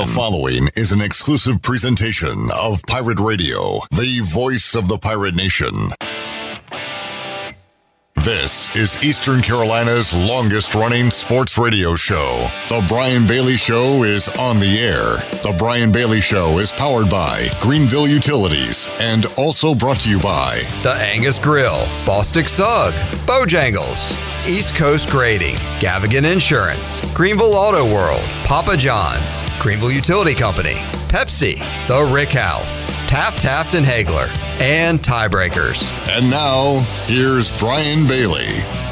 The following is an exclusive presentation of Pirate Radio, the voice of the pirate nation. This is Eastern Carolina's longest running sports radio show. The Brian Bailey Show is on the air. The Brian Bailey Show is powered by Greenville Utilities and also brought to you by The Angus Grill, Bostic Sugg, Bojangles, East Coast Grading, Gavigan Insurance, Greenville Auto World, Papa John's, Greenville Utility Company, Pepsi, The Rick House, Taft Taft and Hagler, and Tiebreakers. And now, here's Brian Bailey.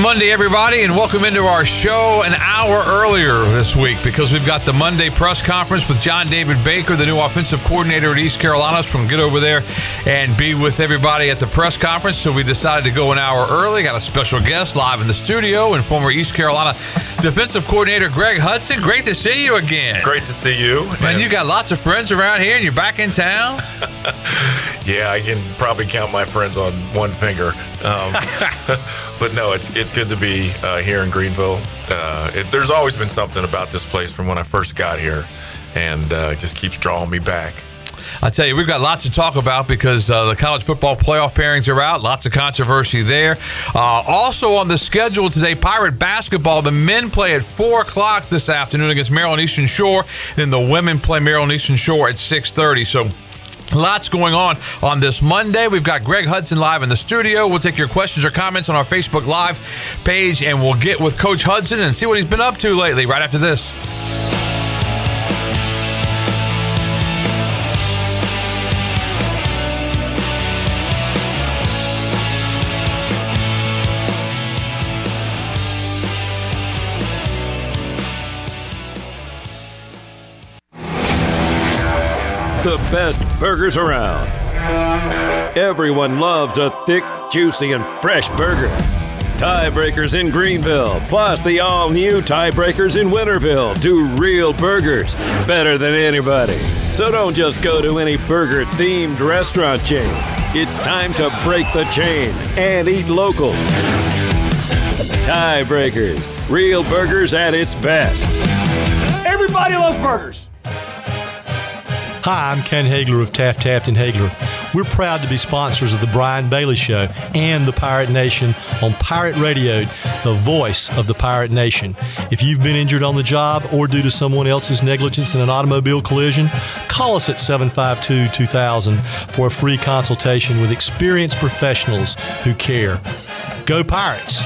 Monday, everybody, and welcome into our show an hour earlier this week because we've got the Monday press conference with John David Baker, the new offensive coordinator at East Carolina. So we can get over there and be with everybody at the press conference. So we decided to go an hour early. Got a special guest live in the studio and former East Carolina defensive coordinator Greg Hudson. Great to see you again. Great to see you. Man, you got lots of friends around here, and you're back in town. yeah, I can probably count my friends on one finger. Um, but no, it's it's good to be uh, here in Greenville. Uh, it, there's always been something about this place from when I first got here, and uh, it just keeps drawing me back. I tell you, we've got lots to talk about because uh, the college football playoff pairings are out. Lots of controversy there. Uh, also on the schedule today, Pirate basketball. The men play at four o'clock this afternoon against Maryland Eastern Shore, and the women play Maryland Eastern Shore at six thirty. So. Lots going on on this Monday. We've got Greg Hudson live in the studio. We'll take your questions or comments on our Facebook Live page, and we'll get with Coach Hudson and see what he's been up to lately right after this. The best burgers around. Everyone loves a thick, juicy, and fresh burger. Tiebreakers in Greenville, plus the all new Tiebreakers in Winterville, do real burgers better than anybody. So don't just go to any burger themed restaurant chain. It's time to break the chain and eat local. Tiebreakers, real burgers at its best. Everybody loves burgers. Hi, I'm Ken Hagler of Taft Taft and Hagler. We're proud to be sponsors of the Brian Bailey Show and the Pirate Nation on Pirate Radio, the voice of the Pirate Nation. If you've been injured on the job or due to someone else's negligence in an automobile collision, call us at 752 2000 for a free consultation with experienced professionals who care. Go Pirates!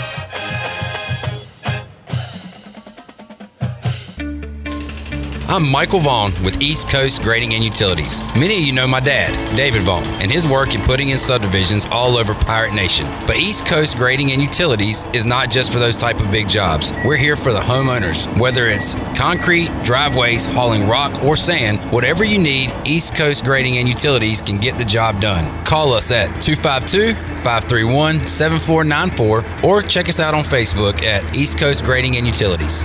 I'm Michael Vaughn with East Coast Grading and Utilities. Many of you know my dad, David Vaughn, and his work in putting in subdivisions all over Pirate Nation. But East Coast Grading and Utilities is not just for those type of big jobs. We're here for the homeowners. Whether it's concrete, driveways, hauling rock, or sand, whatever you need, East Coast Grading and Utilities can get the job done. Call us at 252 531 7494 or check us out on Facebook at East Coast Grading and Utilities.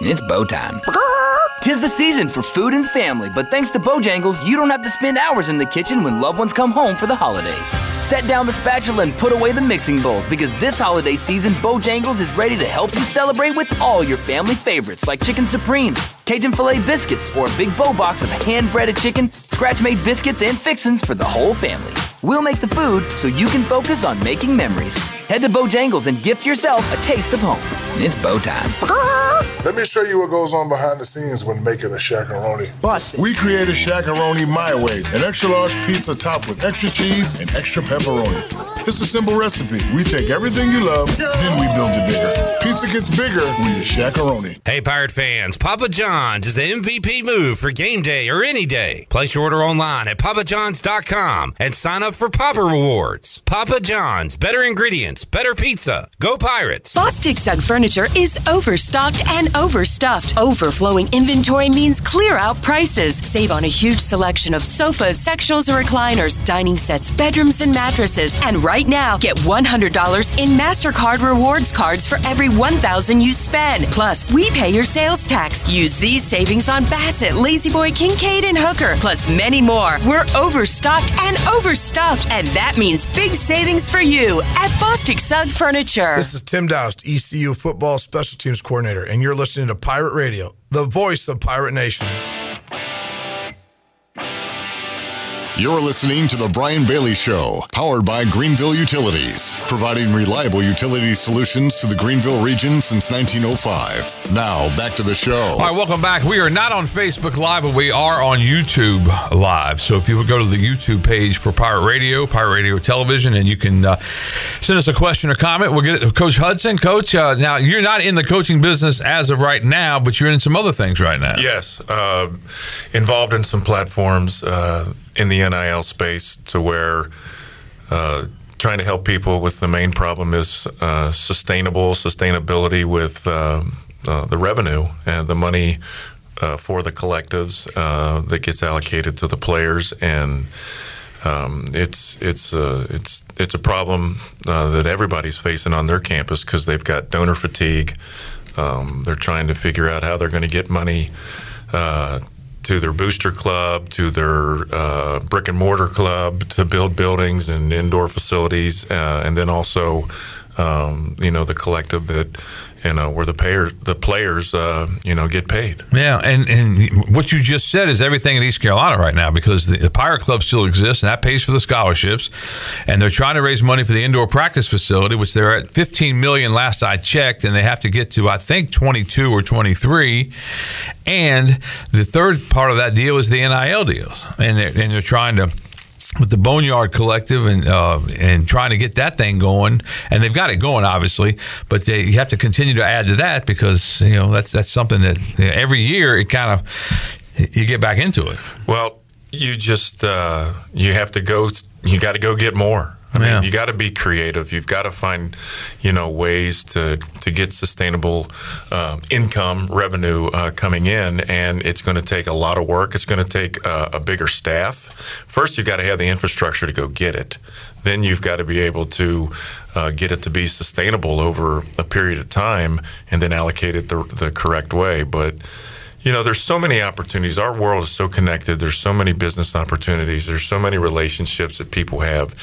It's bow time. Tis the season for food and family, but thanks to Bojangles, you don't have to spend hours in the kitchen when loved ones come home for the holidays. Set down the spatula and put away the mixing bowls because this holiday season, Bojangles is ready to help you celebrate with all your family favorites like Chicken Supreme, Cajun Filet biscuits, or a big bow box of hand breaded chicken, scratch made biscuits, and fixins for the whole family. We'll make the food so you can focus on making memories. Head to Bojangles and gift yourself a taste of home. It's bow time. Let me show you what goes on behind the scenes when making a shakaroni. Bust it. We created shakaroni my way, an extra large pizza topped with extra cheese and extra pepperoni. It's a simple recipe. We take everything you love, then we build it bigger. Pizza gets bigger when you shakaroni. Hey, Pirate fans, Papa John's is the MVP move for game day or any day. Place your order online at papajohns.com and sign up for Papa Rewards. Papa John's, better ingredients, better pizza. Go Pirates. Bostic Sugg Furniture is overstocked and overstuffed. Overflowing inventory means clear out prices. Save on a huge selection of sofas, sectionals, or recliners, dining sets, bedrooms, and mattresses. And right now, get $100 in MasterCard rewards cards for every 1000 you spend. Plus, we pay your sales tax. Use these savings on Bassett, La-Z-Boy, Kincaid, and Hooker, plus many more. We're overstocked and overstuffed, and that means big savings for you at Bostic Sugg Furniture. This is Tim Doust, ECU football special teams coordinator, and you're listening to Pirate Radio, the voice of Pirate Nation. You're listening to The Brian Bailey Show, powered by Greenville Utilities, providing reliable utility solutions to the Greenville region since 1905. Now, back to the show. All right, welcome back. We are not on Facebook Live, but we are on YouTube Live. So if you would go to the YouTube page for Pirate Radio, Pirate Radio Television, and you can uh, send us a question or comment, we'll get it to Coach Hudson. Coach, uh, now you're not in the coaching business as of right now, but you're in some other things right now. Yes, uh, involved in some platforms uh, in the NIL space to where uh, trying to help people with the main problem is uh, sustainable sustainability with uh, uh the revenue and the money uh, for the collectives uh, that gets allocated to the players and. Um, it's it's a it's it's a problem that everybody's facing on their campus because they've got donor fatigue. Um, they're trying to figure out how they're going to get money uh, to their booster club, to their uh, brick and mortar club to build buildings and indoor facilities, uh, and then also, um, you know, the collective that you know where the payers the players uh, you know get paid. Yeah and and what you just said is everything in east carolina right now because the, the, pirate club still exists and that pays for the scholarships. And they're trying to raise money for the indoor practice facility which they're at 15 million last i checked and they have to get to i think 22 or 23 and the third part of that deal is the nil deals. And they're, and they're trying to with the Boneyard Collective and uh, and trying to get that thing going, and they've got it going, obviously. But they, you have to continue to add to that because you know that's that's something that you know, every year it kind of you get back into it. Well, you just uh, you have to go. You got to go get more. I mean, yeah. you got to be creative. You've got to find, you know, ways to to get sustainable uh, income revenue uh, coming in, and it's going to take a lot of work. It's going to take uh, a bigger staff. First, you've got to have the infrastructure to go get it. Then you've got to be able to uh, get it to be sustainable over a period of time, and then allocate it the, the correct way. But you know, there's so many opportunities. Our world is so connected. There's so many business opportunities. There's so many relationships that people have,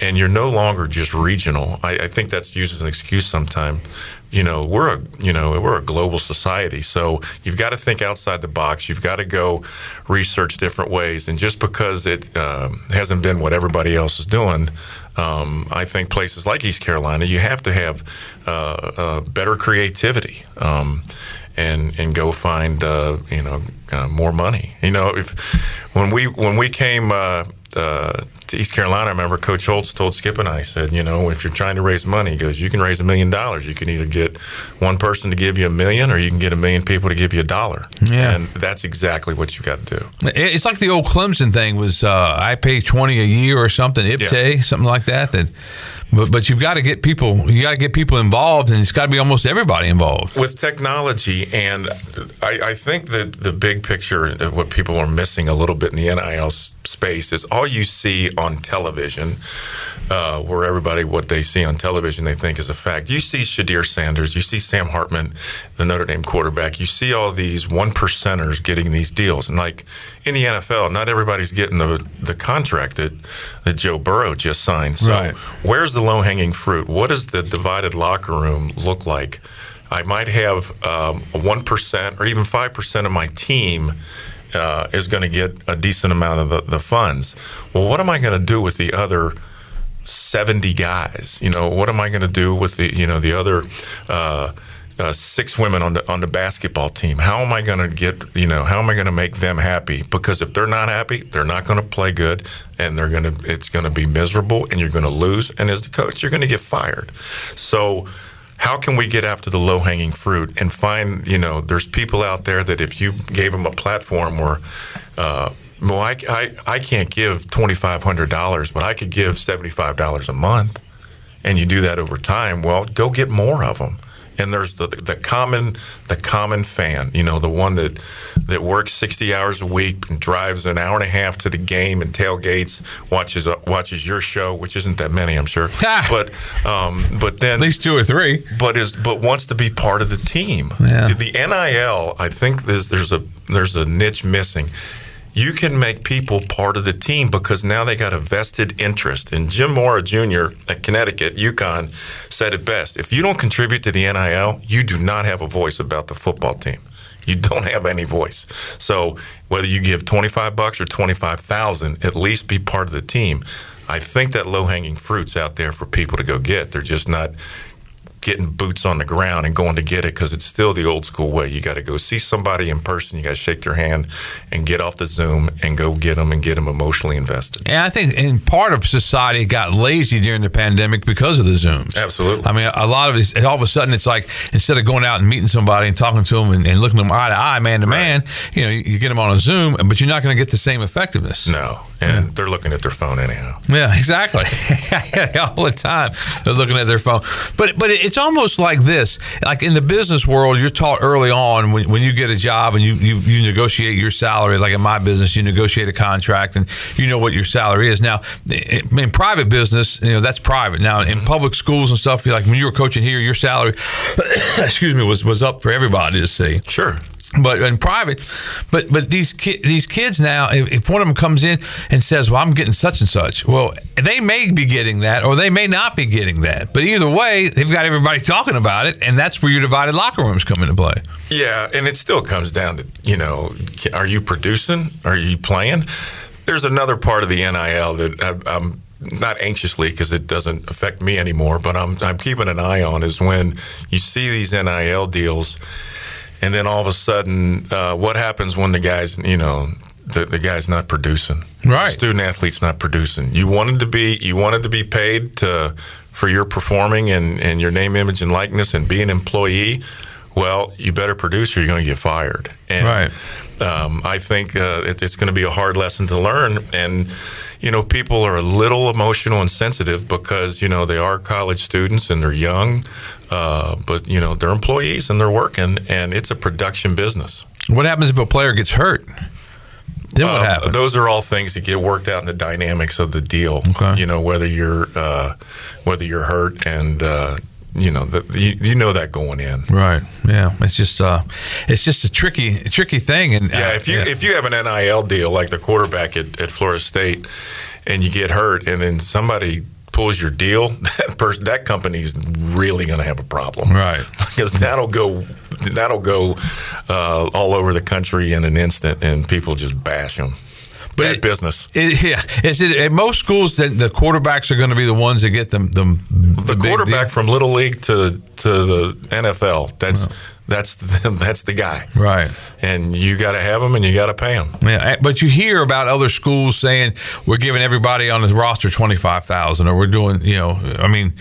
and you're no longer just regional. I, I think that's used as an excuse sometimes. You know, we're a you know we're a global society, so you've got to think outside the box. You've got to go research different ways, and just because it um, hasn't been what everybody else is doing, um, I think places like East Carolina, you have to have uh, uh, better creativity. Um, and and go find uh, you know uh, more money. You know, if when we when we came uh, uh, to East Carolina, I remember Coach Holtz told Skip and I said, you know, if you're trying to raise money, he goes, you can raise a million dollars. You can either get one person to give you a million, or you can get a million people to give you a dollar. Yeah, and that's exactly what you got to do. It's like the old Clemson thing was, uh, I pay twenty a year or something, IPTAY, yeah. something like that. That but but you've got to get people you got to get people involved and it's got to be almost everybody involved. With technology and I, I think that the big picture uh, what people are missing a little bit in the NIL space is all you see on television uh, where everybody what they see on television they think is a fact you see Shedeur Sanders you see Sam Hartman the Notre Dame quarterback you see all these one percenters getting these deals and like in the NFL not everybody's getting the the contract that that Joe Burrow just signed so right. where's the low hanging fruit? What does the divided locker room look like? I might have um, one um, or even five percent of my team uh, is going to get a decent amount of the, the funds. Well, what am I going to do with the other? 70 guys you know what am i going to do with the you know the other uh, uh, six women on the on the basketball team. How am I going to get you know how am I going to make them happy? Because if they're not happy, they're not going to play good, and they're going to it's going to be miserable, and you're going to lose. And as the coach, you're going to get fired. So. How can we get after the low hanging fruit and find, you know, there's people out there that if you gave them a platform where, uh, well, I, I, I can't give $2,500, but I could give $75 a month, and you do that over time, well, go get more of them and there's the the common the common fan, you know, the one that that works 60 hours a week and drives an hour and a half to the game and tailgates, watches uh, watches your show, which isn't that many, I'm sure, but um, but then at least two or three, but is but wants to be part of the team. Yeah. The NIL, I think there's there's a there's a niche missing you can make people part of the team because now they got a vested interest. And Jim Mora Jr. at Connecticut, UConn, said it best. If you don't contribute to the NIL, you do not have a voice about the football team. You don't have any voice. So whether you give 25 bucks or 25,000, at least be part of the team. I think that low hanging fruit's out there for people to go get. They're just not getting boots on the ground and going to get it because it's still the old school way. You got to go see somebody in person. You got to shake their hand and get off the Zoom and go get them and get them emotionally invested. And I think in part of society got lazy during the pandemic because of the Zooms. Absolutely. I mean, a lot of it, all of a sudden, it's like instead of going out and meeting somebody and talking to them and, and looking them eye to eye, man to man, you know, you, get them on a Zoom, but you're not going to get the same effectiveness. No, and yeah. they're looking at their phone anyhow. Yeah, exactly. all the time they're looking at their phone. But but it's almost like this. Like in the business world, you're taught early on when, when you get a job and you, you you negotiate your salary. Like in my business, you negotiate a contract and you know what your salary is. Now, in private business, you know that's private. Now, in mm-hmm. public schools and stuff, like when you were coaching here, your salary, excuse me, was was up for everybody to see. Sure but in private but but these ki- these kids now if, if, one of them comes in and says well i'm getting such and such well they may be getting that or they may not be getting that. But either way they've got everybody talking about it and that's where your divided locker rooms come into play. Yeah and it still comes down to you know are you producing? Are you playing? There's another part of the nil that I, i'm not anxiously because it doesn't affect me anymore, but I'm I'm keeping an eye on is when you see these NIL deals and then all of a sudden, uh, what happens when the guy's you know the, the guy's not producing? Right, the student athlete's not producing. You wanted to be you wanted to be paid to for your performing and, and your name, image, and likeness, and be an employee. Well, you better produce, or you're going to get fired. And, right. Um, I think uh, it, it's going to be a hard lesson to learn, and you know, people are a little emotional and sensitive because you know they are college students and they're young. Uh, but you know they're employees and they're working, and it's a production business. What happens if a player gets hurt? Then what uh, happens? Those are all things that get worked out in the dynamics of the deal. Okay. You know whether you're uh, whether you're hurt and uh, you know the, you, you, know that going in right yeah it's just uh it's just a tricky tricky thing and yeah if you yeah. if you have an nil deal like the quarterback at, at florida state and you get hurt and then somebody pulls your deal, that person, that company's really going to have a problem, right? Because that'll go, that'll go uh, all over the country in an instant, and people just bash them. But Bad it, business. It, yeah, is it at most schools that the quarterbacks are going to be the ones that get them the, the, the quarterback from little league to to the NFL. That's that's the, that's the guy, right? And you got to have him, and you got to pay him. Yeah, but you hear about other schools saying we're giving everybody on the roster twenty five thousand, or we're doing, you know, I mean,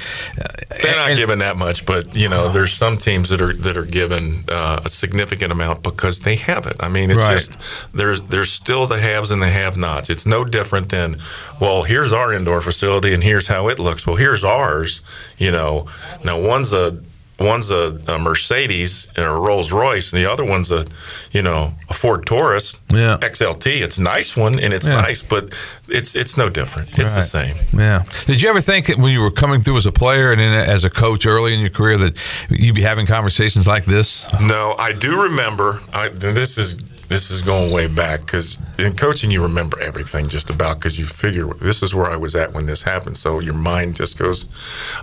they're not and, giving that much, but you know, there's some teams that are that are given uh, a significant amount because they have it. I mean, it's right. just there's there's still the haves and the have-nots. It's no different than well, here's our indoor facility, and here's how it looks. Well, here's ours. You know, now one's a one's a, a, Mercedes and a Rolls Royce, and the other one's a, you know, a Ford Taurus yeah. XLT. It's a nice one and it's yeah. nice, but it's it's no different. It's right. the same. Yeah. Did you ever think when you were coming through as a player and then as a coach early in your career that you'd be having conversations like this? No, I do remember. I, this is this is going way back because in coaching you remember everything just about because you figure this is where I was at when this happened. So your mind just goes.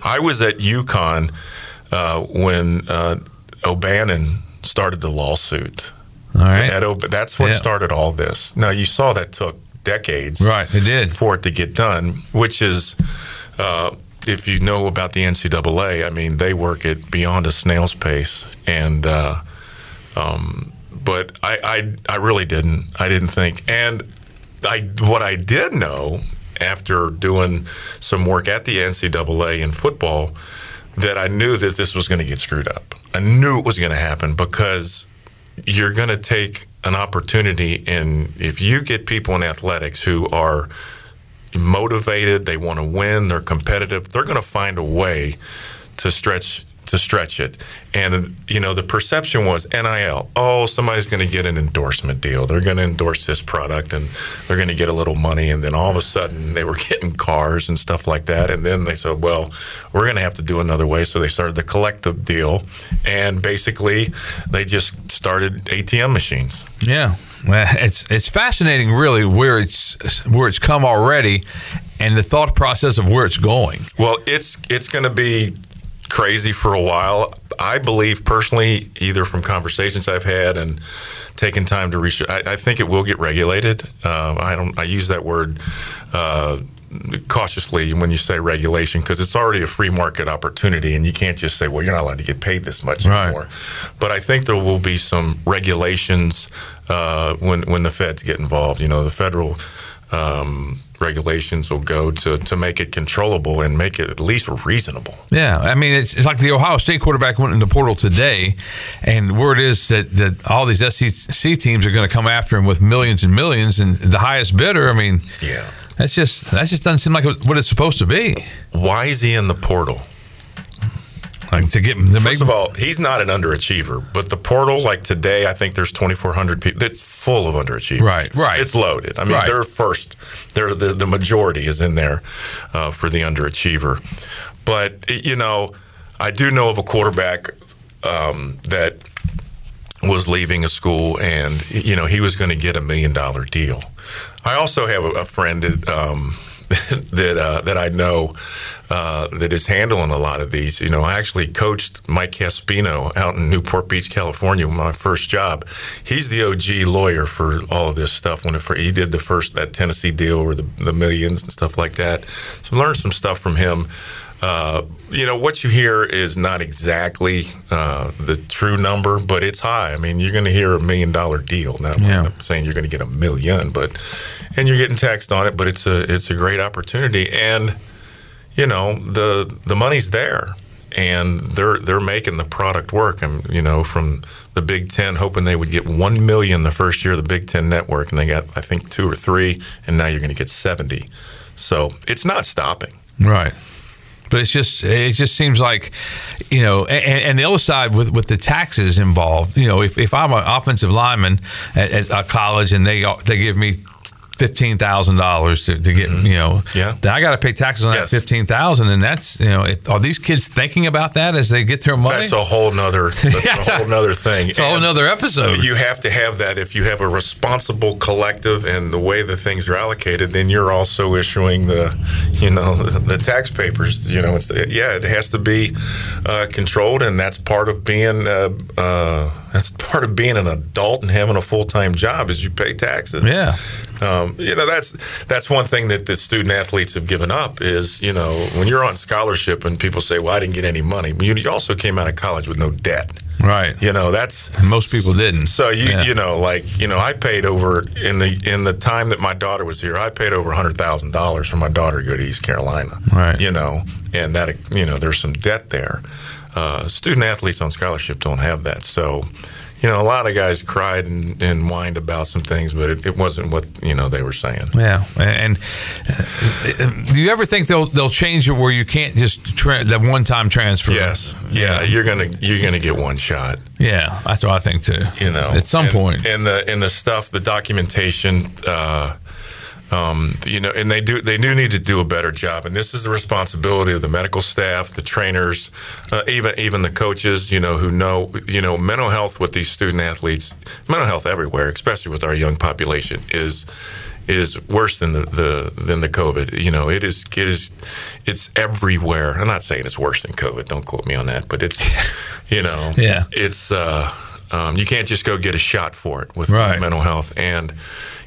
I was at UConn uh, when uh, O'Bannon started the lawsuit. All right. O- that's what yeah. started all this. Now, you saw that took decades. Right, it did. For it to get done, which is. Uh, if you know about the NCAA, I mean, they work it beyond a snail's pace, and uh, um, but I, I, I really didn't. I didn't think, and I what I did know after doing some work at the NCAA in football that I knew that this was going to get screwed up. I knew it was going to happen because you're going to take an opportunity, and if you get people in athletics who are motivated, they want to win, they're competitive, they're going to find a way to stretch to stretch it. And you know, the perception was NIL. Oh, somebody's going to get an endorsement deal. They're going to endorse this product, and they're going to get a little money. And then all of a sudden, they were getting cars and stuff like that. And then they said, "Well, we're going to have to do another way." So they started the collective deal, and basically, they just started ATM machines. Yeah, well, it's it's fascinating, really, where it's where it's come already, and the thought process of where it's going. Well, it's it's going to be crazy for a while. I believe personally, either from conversations I've had and taking time to research, I, I think it will get regulated. Uh, I don't. I use that word. Uh, cautiously when you say regulation because it's already a free market opportunity and you can't just say well you're not allowed to get paid this much Right. anymore but i think there will be some regulations uh, when when the feds get involved you know the federal um, regulations will go to to make it controllable and make it at least reasonable Yeah, I mean it's, it's like the Ohio State quarterback went in the portal today, and word is that, that all these SEC teams are going to come after him with millions and millions, and the highest bidder. I mean, yeah, that's just that just doesn't seem like what it's supposed to be. why is he in the portal Like to get to make First of all, he's not an underachiever, but the portal, like today, I think there's 2,400 people. It's full of underachievers. Right, right. It's loaded. I mean, Right. they're first. They're the the majority is in there uh, for the underachiever. But you know, I do know of a quarterback um, that was leaving a school, and you know he was going to get a million dollar deal. I also have a, a friend that um, that uh, that I know uh, that is handling a lot of these. You know, I actually coached Mike Caspino out in Newport Beach, California, my first job. He's the OG lawyer for all of this stuff. When it, for, he did the first that Tennessee deal or the, the millions and stuff like that, so I learned some stuff from him. Uh, you know what you hear is not exactly uh, the true number, but it's high. I mean, you're going to hear a million dollar deal. Now, Yeah. I'm saying you're going to get a million, but and you're getting taxed on it. But it's a it's a great opportunity, and you know the the money's there, and they're they're making the product work. And you know from the Big Ten, hoping they would get one million the first year of the Big Ten network, and they got I think two or three, and now you're going to get seventy. So it's not stopping. Right. But it's just it just seems like, you know, and, and the other side with, with the taxes involved, you know, if, if I'm an offensive lineman at, at a college and they they give me fifteen thousand dollars to to get you know, Yeah. then I got to pay taxes on Yes. that fifteen thousand, and that's you know, are these kids thinking about that as they get their money? That's a whole nother. That's a whole nother thing. It's a whole nother episode. You have to have that if you have a responsible collective and the way the things are allocated. Then you're also issuing the, you know, the, the tax papers. You know, it's yeah, it has to be uh, controlled, and that's part of being. Uh, uh, that's part of being an adult and having a full time job is you pay taxes. Yeah. Um, you know that's that's one thing that the student athletes have given up is you know when you're on scholarship and people say well I didn't get any money you, also came out of college with no debt right. you know that's Most people didn't. so you Yeah. you know like you know I paid over in the in the time that my daughter was here I paid over hundred thousand dollars for my daughter to go to East Carolina Right. you know and that you know there's some debt there uh, student athletes on scholarship don't have that so you know a lot of guys cried and, and whined about some things but it, it wasn't what you know they were saying Yeah, and uh, do you ever think they'll they'll change it where you can't just tra- that one time transfer? Yes. Yeah, you're gonna you're gonna get one shot. yeah, that's what I think too. You know, at some and, point. and the and the stuff, the documentation. Uh, um, you know, and they do they do need to do a better job, and this is the responsibility of the medical staff, the trainers, uh, even even the coaches. You know, who know you know mental health with these student athletes, mental health everywhere, especially with our young population, is is worse than the, the than the COVID. You know, it is it is it's everywhere. I'm not saying it's worse than COVID. Don't quote me on that, but it's you know, Yeah. it's uh, um, you can't just go get a shot for it with, with mental health and.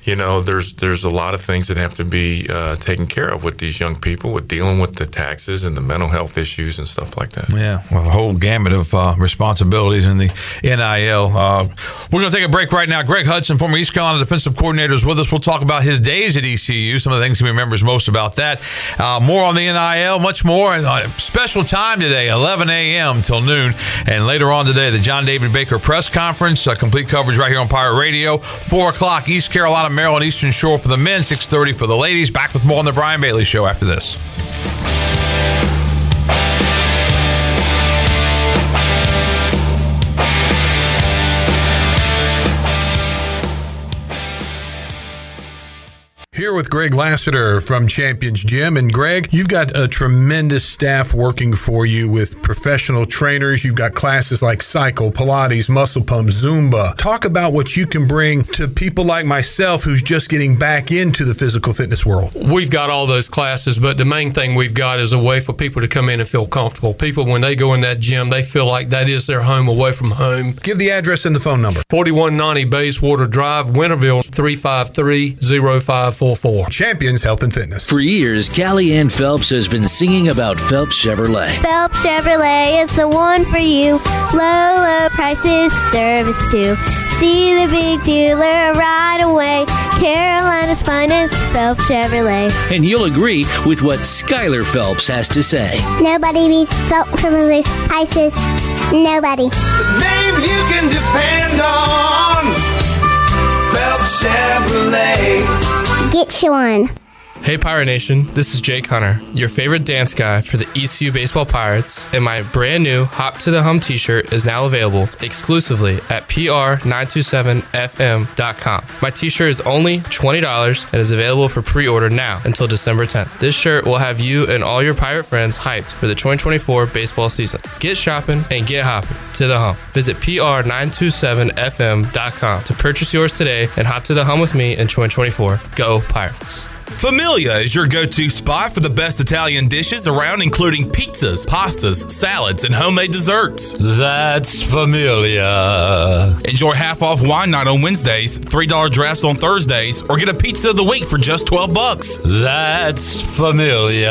You know, there's there's a lot of things that have to be uh, taken care of with these young people, with dealing with the taxes and the mental health issues and stuff like that. Yeah, well, a whole gamut of uh, responsibilities in the NIL. Uh, we're going to take a break right now. Greg Hudson, former East Carolina defensive coordinator, is with us. We'll talk about his days at ECU, some of the things he remembers most about that. Uh, more on the NIL, much more. Uh, special time today, 11 a.m. till noon. And later on today, the John David Baker press conference. Uh, complete coverage right here on Pirate Radio. 4 o'clock, East Carolina, Maryland, Eastern Shore for the men, 6.30 for the ladies. Back with more on the Brian Bailey Show after this. Here with Greg Lassiter from Champions Gym. And Greg, you've got a tremendous staff working for you with professional trainers. You've got classes like cycle, Pilates, muscle pump, Zumba. Talk about what you can bring to people like myself who's just getting back into the physical fitness world. We've got all those classes, but the main thing we've got is a way for people to come in and feel comfortable. People, when they go in that gym, they feel like that is their home away from home. Give the address and the phone number 4190 Bayswater Drive, Winterville, 353 0544. Champions Health and Fitness. For years, Callie Ann Phelps has been singing about Phelps Chevrolet. Phelps Chevrolet is the one for you. Low, low prices, service too. See the big dealer right away. Carolina's finest, Phelps Chevrolet. And you'll agree with what Skylar Phelps has to say. Nobody beats Phelps Chevrolet's prices. Nobody. The name you can depend on. Phelps Chevrolet. Get you one. Hey Pirate Nation, this is Jake Hunter, your favorite dance guy for the ECU Baseball Pirates, and my brand new Hop to the Hum t shirt is now available exclusively at PR927FM.com. My t shirt is only $20 and is available for pre order now until December 10th. This shirt will have you and all your pirate friends hyped for the 2024 baseball season. Get shopping and get hopping to the hum. Visit PR927FM.com to purchase yours today and hop to the hum with me in 2024. Go Pirates. Familia is your go to spot for the best Italian dishes around, including pizzas, pastas, salads, and homemade desserts. That's Familia. Enjoy half off wine night on Wednesdays, $3 drafts on Thursdays, or get a pizza of the week for just 12 bucks. That's Familia.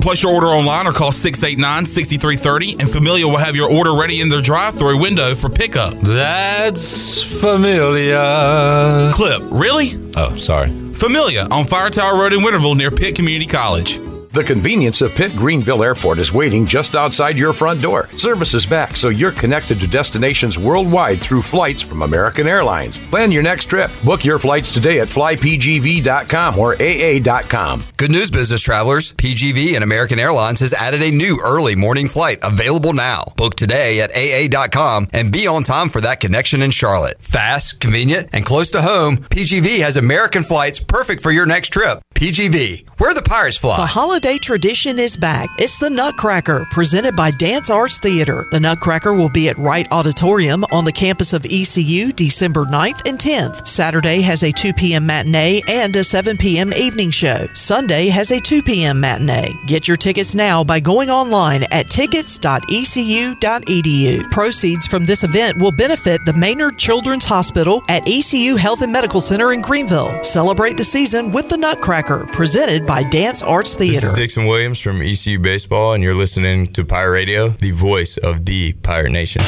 Place your order online or call 689 6330, and Familia will have your order ready in their drive through window for pickup. That's Familia. Clip, really? Oh, sorry. Familia on Fire Tower Road in Winterville near Pitt Community College. The convenience of Pitt Greenville Airport is waiting just outside your front door. Service is back, so you're connected to destinations worldwide through flights from American Airlines. Plan your next trip. Book your flights today at flypgv.com or AA.com. Good news, business travelers. PGV and American Airlines has added a new early morning flight available now. Book today at AA.com and be on time for that connection in Charlotte. Fast, convenient, and close to home, PGV has American flights perfect for your next trip. PGV, where the Pirates fly. The holiday tradition is back. It's the Nutcracker, presented by Dance Arts Theater. The Nutcracker will be at Wright Auditorium on the campus of ECU December 9th and 10th. Saturday has a 2 p.m. matinee and a 7 p.m. evening show. Sunday has a 2 p.m. matinee. Get your tickets now by going online at tickets.ecu.edu. Proceeds from this event will benefit the Maynard Children's Hospital at ECU Health and Medical Center in Greenville. Celebrate the season with the Nutcracker, presented by Dance Arts Theater. This is Dixon Williams from ECU Baseball, and you're listening to Pirate Radio, the voice of the Pirate Nation.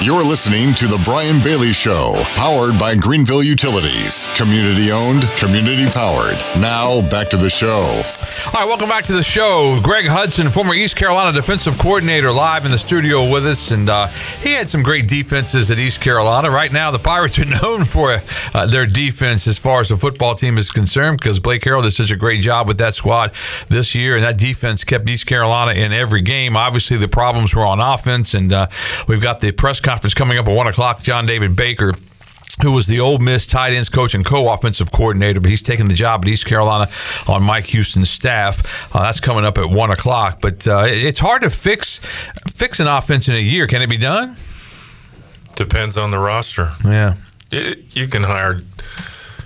You're listening to The Brian Bailey Show, powered by Greenville Utilities. Community owned, community powered. Now, back to the show. All right, welcome back to the show. Greg Hudson, former East Carolina defensive coordinator, live in the studio with us. And uh, he had some great defenses at East Carolina. Right now, the Pirates are known for uh, their defense as far as the football team is concerned because Blake Harrell did such a great job with that squad this year. And that defense kept East Carolina in every game. Obviously, the problems were on offense. And uh, we've got the press conference coming up at 1 o'clock. John David Baker who was the Ole Miss tight ends coach and co-offensive coordinator, but he's taking the job at East Carolina on Mike Houston's staff. Uh, that's coming up at one o'clock. But uh, it's hard to fix fix an offense in a year. Can it be done? Depends on the roster. Yeah, it, you can hire,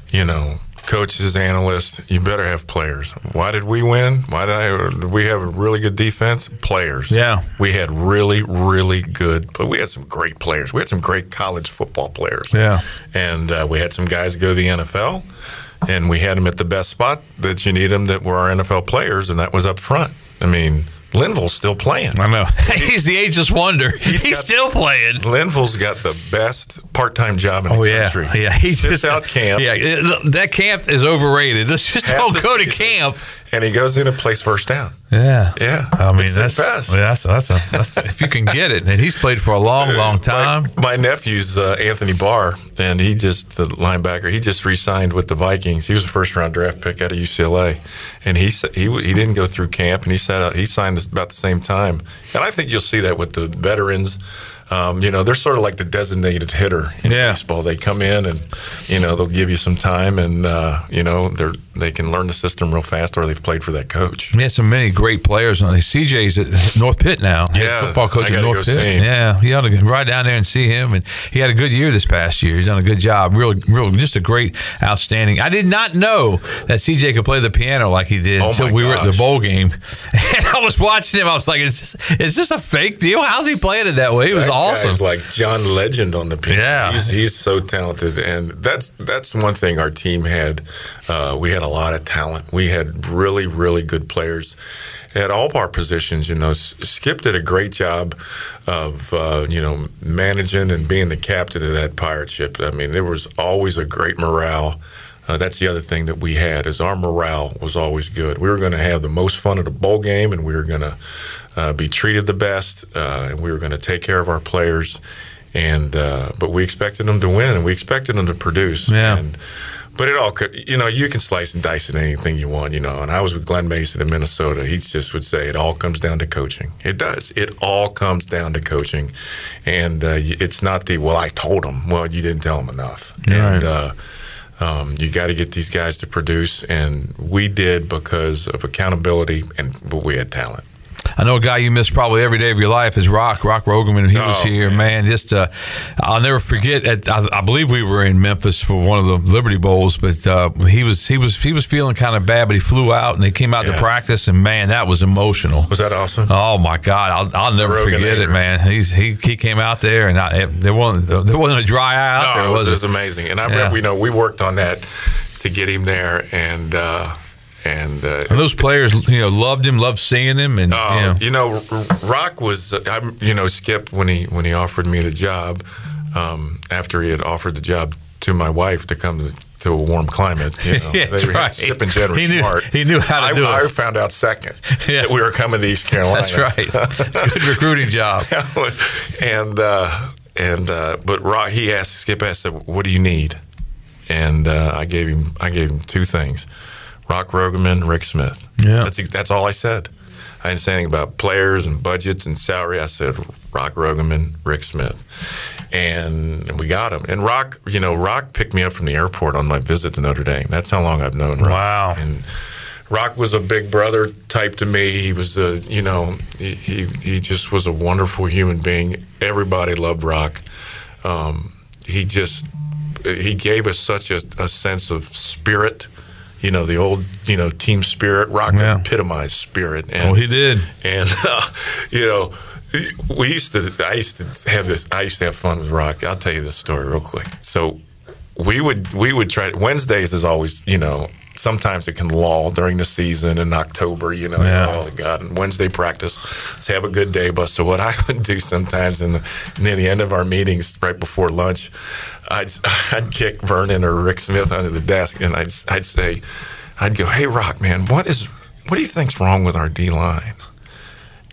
you know, coaches, analysts. You better have players. Why did we win? Why did, I, did we have a really good defense? Players. Yeah, we had really, really good. But we had some great players. We had some great college football players. Yeah, and uh, we had some guys go to the NFL, and we had them at the best spot that you need them that were our NFL players, and that was up front. I mean, Linval's still playing. I know. He's the ageless wonder. He's, He's got, still playing. Linval's got the best part-time job in oh, the yeah. country. Yeah, he sits out camp. Yeah, that camp is overrated. Let's just don't go to camp. And he goes in and plays first down. Yeah, yeah. I mean, that's, best. that's that's a that's if you can get it. And he's played for a long, long time. My, my nephew's uh, Anthony Barr, and he just the linebacker. He just re-signed with the Vikings. He was a first-round draft pick out of UCLA, and he he he didn't go through camp, and he said he signed this about the same time. And I think you'll see that with the veterans. Um, you know, they're sort of like the designated hitter in baseball. They come in and you know they'll give you some time, and uh, you know they're they can learn the system real fast, or they've played for that coach. We had so many great players on. CJ's at North Pitt now. Yeah, football coach at North Pitt. Yeah, he ought to go right down there and see him. And he had a good year this past year. He's done a good job. Real, real, just a great, outstanding. I did not know that CJ could play the piano like he did Oh until we were at the bowl game. And I was watching him. I was like, "Is this, is this a fake deal? How's he playing it that way?" It was That awesome. like John Legend on the piano. Yeah. he's, he's so talented, and that's that's one thing our team had. Uh, we had a lot of talent. We had really really good players at all of our positions. You know, Skip did a great job of uh, you know managing and being the captain of that pirate ship. I mean, there was always a great morale. Uh, that's the other thing that we had is our morale was always good. We were going to have the most fun at a bowl game, and we were going to uh, be treated the best, uh, and we were going to take care of our players. And uh, but we expected them to win, and we expected them to produce. Yeah. And, but it all could, you know, you can slice and dice in anything you want, you know. And I was with Glen Mason in Minnesota. He just would say it all comes down to coaching. It does. It all comes down to coaching, and uh, it's not the well. I told them. Well, you didn't tell them enough. And uh, um, you got to get these guys to produce, and we did because of accountability, and but we had talent. I know a guy you miss probably every day of your life is Rock Rock Roggeman. He was Oh, here, man. Just uh, I'll never forget. At, I, I believe we were in Memphis for one of the Liberty Bowls, but uh, he was he was he was feeling kind of bad, but he flew out and they came out to practice, and man, that was emotional. Was that awesome? Oh my God, I'll, I'll never Rogan forget it, man. He's he, he came out there, and I, there wasn't there wasn't a dry eye out No, there, it was, was it it? was amazing. And I Yeah. remember, you know, we worked on that to get him there, and uh, and uh, And those players, you know, loved him, loved seeing him, and Uh, you know, you know, Rock was, I, you know, Skip when he when he offered me the job um, after he had offered the job to my wife to come to, to a warm climate. You know, that's They- right. Skip and Jen were He knew- smart. he knew how to I, do it. I found out second that we were coming to East Carolina. that's right. Good recruiting job. and uh, and uh, but Rock, he asked Skip asked, "What do you need?" And uh, I gave him I gave him two things: Rock Roggeman, Rick Smith. Yeah. that's that's all I said. I didn't say anything about players and budgets and salary. I said Rock Roggeman, Rick Smith, and we got him. And Rock, you know, Rock picked me up from the airport on my visit to Notre Dame. That's how long I've known Rock. Wow. And Rock was a big brother type to me. He was a, you know, he, he, he just was a wonderful human being. Everybody loved Rock. Um, he just, he gave us such a, a sense of spirit. You know, the old, you know, team spirit. Rock Yeah. epitomized spirit. And, oh, he did. and uh, you know, we used to. I used to have this. I used to have fun with Rock. I'll tell you this story real quick. So we would we would try. Wednesdays is always you know. Sometimes it can lull during the season in October, you know. Yeah. Oh God! And Wednesday practice, let's have a good day. But so what I would do sometimes in the near the end of our meetings, right before lunch, I'd I'd kick Vernon or Rick Smith under the desk, and I'd I'd say, I'd go, "Hey, Rock, man, what is what do you think's wrong with our D line?"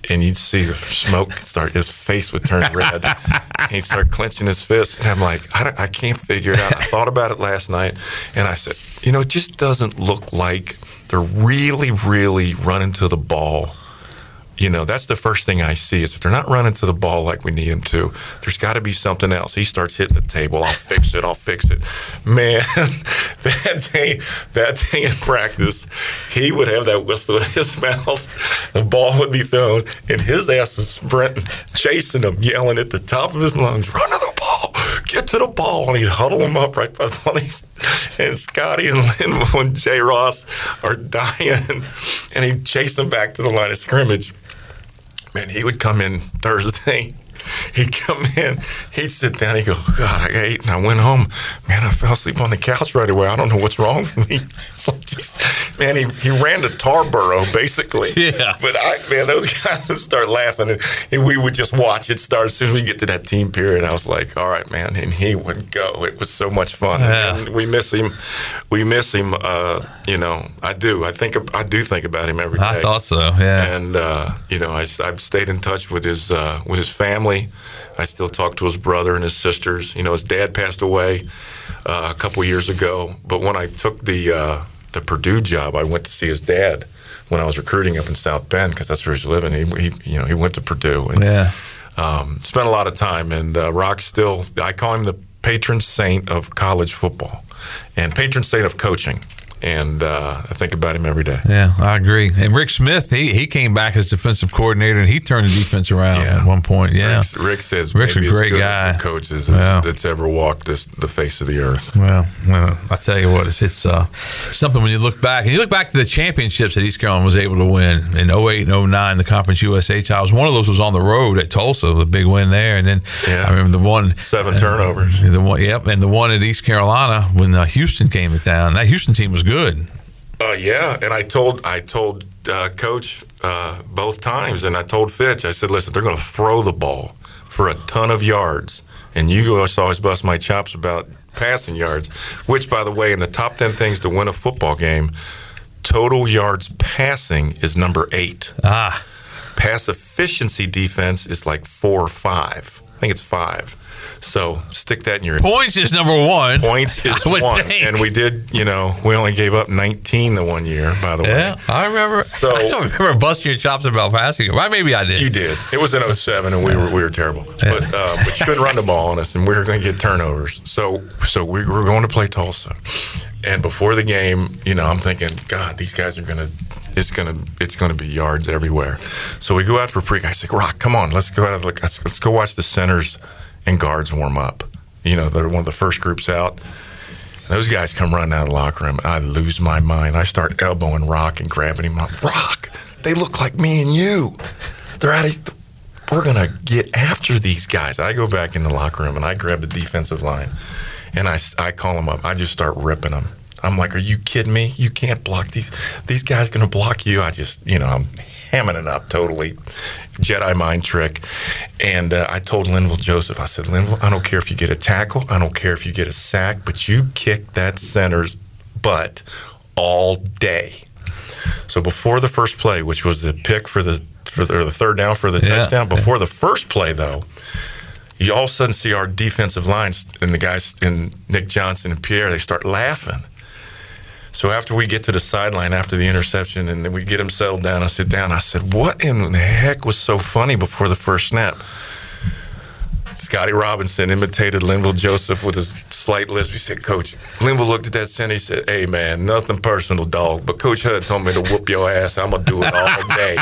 And you'd see the smoke start. His face would turn red. and he'd start clenching his fist, and I'm like, I, I can't figure it out. I thought about it last night, and I said, you know, it just doesn't look like they're really, really running to the ball you know, that's the first thing I see is if they're not running to the ball like we need them to, there's got to be something else. He starts hitting the table. I'll fix it. I'll fix it. Man, that day, that day in practice, he would have that whistle in his mouth. The ball would be thrown, and his ass was sprinting, chasing him, yelling at the top of his lungs, "Run to the ball! Get to the ball!" And he'd huddle him up right by the police. And Scotty and Lynn and Jay Ross are dying, and he'd chase them back to the line of scrimmage man, he would come in Thursday. He'd come in, he'd sit down, he'd go, God, I ate and I went home. Man, I fell asleep on the couch right away. I don't know what's wrong with me. It's like, man, he, he ran to Tarboro, basically. Yeah. But I, man, those guys would start laughing and, and we would just watch it start. As soon as we get to that team period, I was like, all right, man. And he would go. It was so much fun. Yeah. And we miss him. We miss him. Uh, you know, I do. I think, I do think about him every day. I thought so. Yeah. And uh, you know, I, have stayed in touch with his uh, with his family. I still talk to his brother and his sisters. You know, his dad passed away uh, a couple years ago. But when I took the uh, the Purdue job, I went to see his dad when I was recruiting up in South Bend because that's where he's living. He, he you know he went to Purdue and Yeah. um, spent a lot of time, and uh, Rock still. I call him the patron saint of college football, and patron saint of coaching. And uh, I think about him every day. Yeah, I agree. And Rick Smith, he he came back as defensive coordinator, and he turned the defense around yeah. at one point. Yeah, Rick's- Rick says Rick's a great guy. coach as, Yeah. that's ever walked this, the face of the earth. Well, well, I tell you what, it's, it's uh, something when you look back and you look back to the championships that East Carolina was able to win in 08 and 09, the Conference USA titles. One of those was on the road at Tulsa, the big win there. And then I remember the one Seven turnovers. The one, yep, and the one at East Carolina when uh, Houston came to town. That Houston team was good. Uh, yeah, and I told I told uh, Coach uh, both times, and I told Fitch. I said, "Listen, they're going to throw the ball for a ton of yards, and you always always bust my chops about passing yards. Which, by the way, in the top ten things to win a football game, total yards passing is number eight. Ah, pass efficiency defense is like four or five. I think it's five. So stick that in your Points is number one. Points is one, think. and we did. You know, we only gave up 19 the one year. By the way, Yeah, I remember. So- I don't remember busting your chops about passing. Well, maybe I did. You did. It was in 07, and we were we were terrible. But uh, but you couldn't run the ball on us, and we were going to get turnovers. So so we were going to play Tulsa, and before the game, you know, I'm thinking, God, these guys are going to. It's gonna, it's gonna be yards everywhere. So we go out for pre. I say, Rock, come on, let's go out. Let's, let's go watch the centers and guards warm up. You know, they're one of the first groups out. Those guys come running out of the locker room. I lose my mind. I start elbowing Rock and grabbing him. Rock, they look like me and you. They're out of. We're gonna get after these guys. I go back in the locker room and I grab the defensive line, and I, I call them up. I just start ripping them. I'm like, "Are you kidding me? You can't block these. These guys gonna block you." I just, you know, I'm hamming it up totally, Jedi mind trick. And uh, I told Linval Joseph, I said, Linval, I don't care if you get a tackle, I don't care if you get a sack, but you kick that center's butt all day. So before the first play, which was the pick for the for the, or the third down for the Yeah. touchdown, before the first play though, you all of a sudden see our defensive lines and the guys in Nick Johnson and Pierre, they start laughing. So after we get to the sideline after the interception and we get him settled down, I sit down. I said, "What in the heck was so funny before the first snap?" Scotty Robinson imitated Linval Joseph with a slight lisp. He said, Coach, Linval looked at that center. He said, Hey, man, nothing personal, dog, but Coach Hud told me to whoop your ass. I'm going to do it all day.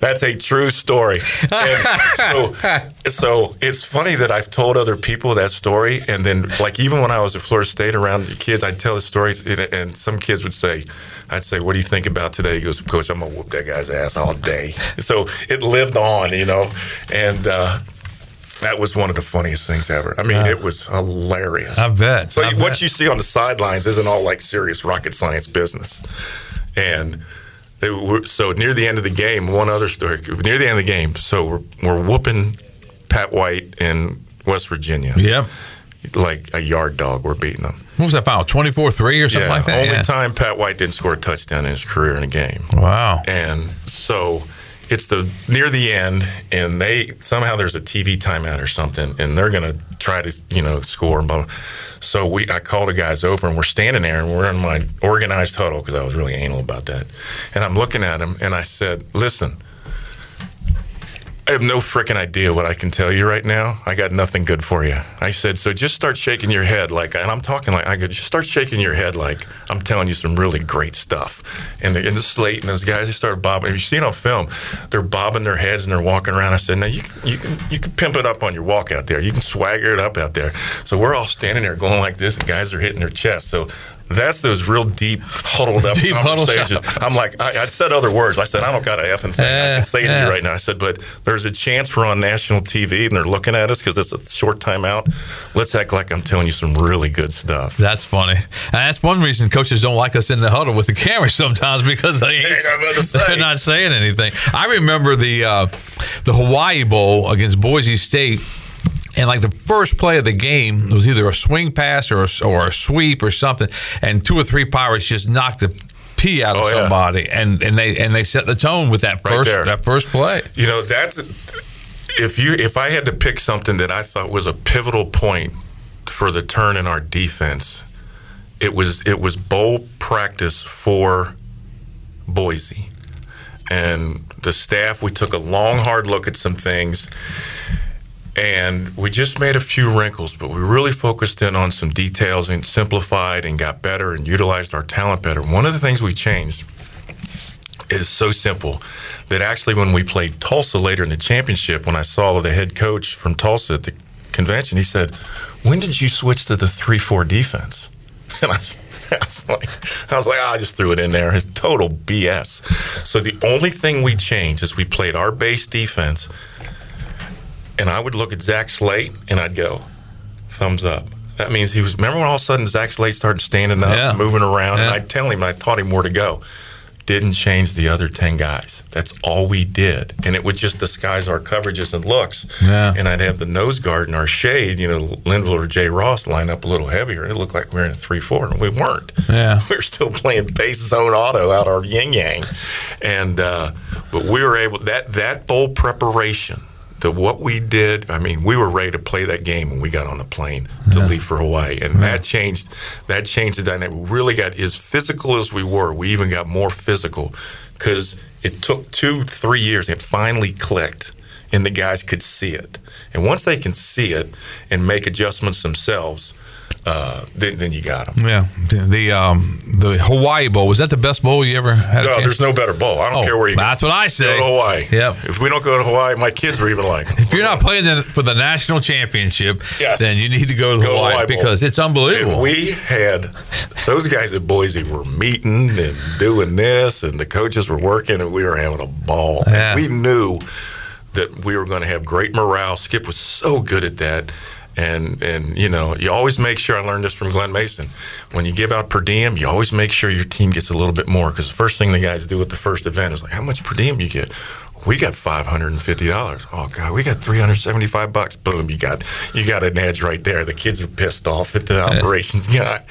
That's a true story. And so, so it's funny that I've told other people that story, and then like even when I was at Florida State around the kids, I'd tell the stories, and, and some kids would say, "I'd say, what do you think about today?" He goes, "Coach, I'm gonna whoop that guy's ass all day." So it lived on, you know, and. uh that was one of the funniest things ever. I mean, Yeah. it was hilarious. I bet. So I what bet. you see on the sidelines isn't all like serious rocket science business. And were, so near the end of the game, one other story. Near the end of the game, so we're, we're whooping Pat White in West Virginia. Yeah. Like a yard dog, we're beating them. What was that final? 24 3 or something yeah, like that? only Yeah. time Pat White didn't score a touchdown in his career in a game. Wow. And so it's the near the end, and they somehow there's a TV timeout or something, and they're gonna try to you know score. So we I called the guys over, and we're standing there, and we're in my organized huddle because I was really anal about that, and I'm looking at him, and I said, "Listen." I have no freaking idea what I can tell you right now. I got nothing good for you. I said, so just start shaking your head like, and I'm talking like, I could just start shaking your head like I'm telling you some really great stuff. And the, and the slate and those guys, they started bobbing. If you see it on film, they're bobbing their heads and they're walking around. I said, now you you can, you can pimp it up on your walk out there. You can swagger it up out there. So we're all standing there going like this, and guys are hitting their chest. So that's those real deep, huddled up Deep huddled conversations. I'm like, I, I said other words. I said, I don't got a effing thing I can say to you right now. I said, but there's a chance we're on national TV and they're looking at us because it's a short timeout. Let's act like I'm telling you some really good stuff. That's funny. And that's one reason coaches don't like us in the huddle with the camera sometimes because they ain't, hey, say. they're not saying anything. I remember the uh, the Hawaii Bowl against Boise State. And like the first play of the game was either a swing pass or a, or a sweep or something, and two or three Pirates just knocked the pee out of Oh, yeah. somebody, and, and they and they set the tone with that first there. that first play. You know, that's if you if I had to pick something that I thought was a pivotal point for the turn in our defense, it was it was bowl practice for Boise. and the staff, we took a long, hard look at some things, and we just made a few wrinkles, but we really focused in on some details and simplified and got better and utilized our talent better. One of the things we changed is so simple that actually when we played Tulsa later in the championship, when I saw the head coach from Tulsa at the convention, he said, "When did you switch to the three-four defense?" And I, I was like, I was like, oh, I just threw it in there. It's total BS. So the only thing we changed is we played our base defense, and I would look at Zach Slate and I'd go, thumbs up. That means he was. Remember when all of a sudden Zach Slate started standing up, Yeah. moving around, and I'd tell him, I taught him where to go. Didn't change the other ten guys. That's all we did, and it would just disguise our coverages and looks. Yeah. And I'd have the nose guard and our shade, you know, Linval or Jay Ross line up a little heavier. It looked like we were in a three-four, and we weren't. Yeah. we were still playing base zone auto out our yin yang, and uh, but we were able that that bowl preparation to what we did. I mean, we were ready to play that game when we got on the plane to leave for Hawaii, and that changed that changed the dynamic. We really got as physical as we were. We even got more physical because it took two three years. It finally clicked. And the guys could see it, and once they can see it and make adjustments themselves, uh, then, then you got them. Yeah, the um, the Hawaii Bowl was that the best bowl you ever had? No, there's no better bowl. I don't Oh, care where you go. that's what I say. Go to Hawaii. Yep. If we don't go to Hawaii, my kids were even like, If you're not playing the, for the national championship, Yes. then you need to go to Go Hawaii Hawaii because it's unbelievable. And we had those guys at Boise were meeting and doing this, and the coaches were working, and we were having a ball. Yeah. we knew that we were going to have great morale. Skip was so good at that. And, and you know you always make sure I learned this from Glen Mason. When you give out per diem, you always make sure your team gets a little bit more because the first thing the guys do at the first event is like, how much per diem you get? We got five hundred and fifty dollars. Oh God, we got three hundred seventy-five bucks. Boom, you got you got an edge right there. The kids are pissed off at the operations guy.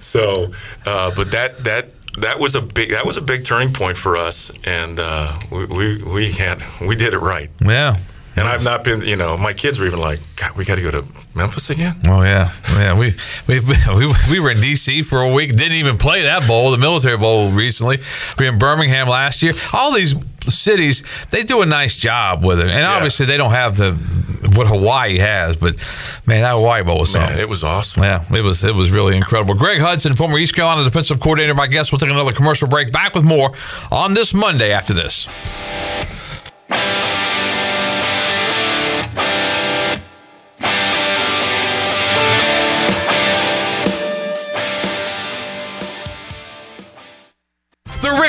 So, uh, but that that that was a big that was a big turning point for us, and uh, we, we we had we did it right. yeah. And I've not been, you know, my kids were even like, God, we got to go to Memphis again. Oh yeah, oh, yeah. We we we we were in D.C. for a week. Didn't even play that bowl, the military bowl, recently. We were in Birmingham last year. All these cities, they do a nice job with it, and obviously they don't have the what Hawaii has. But man, that Hawaii bowl was something. Man, it was awesome. Yeah, it was it was really incredible. Greg Hudson, former East Carolina defensive coordinator, my guest. We'll take another commercial break. Back with more on this Monday after this.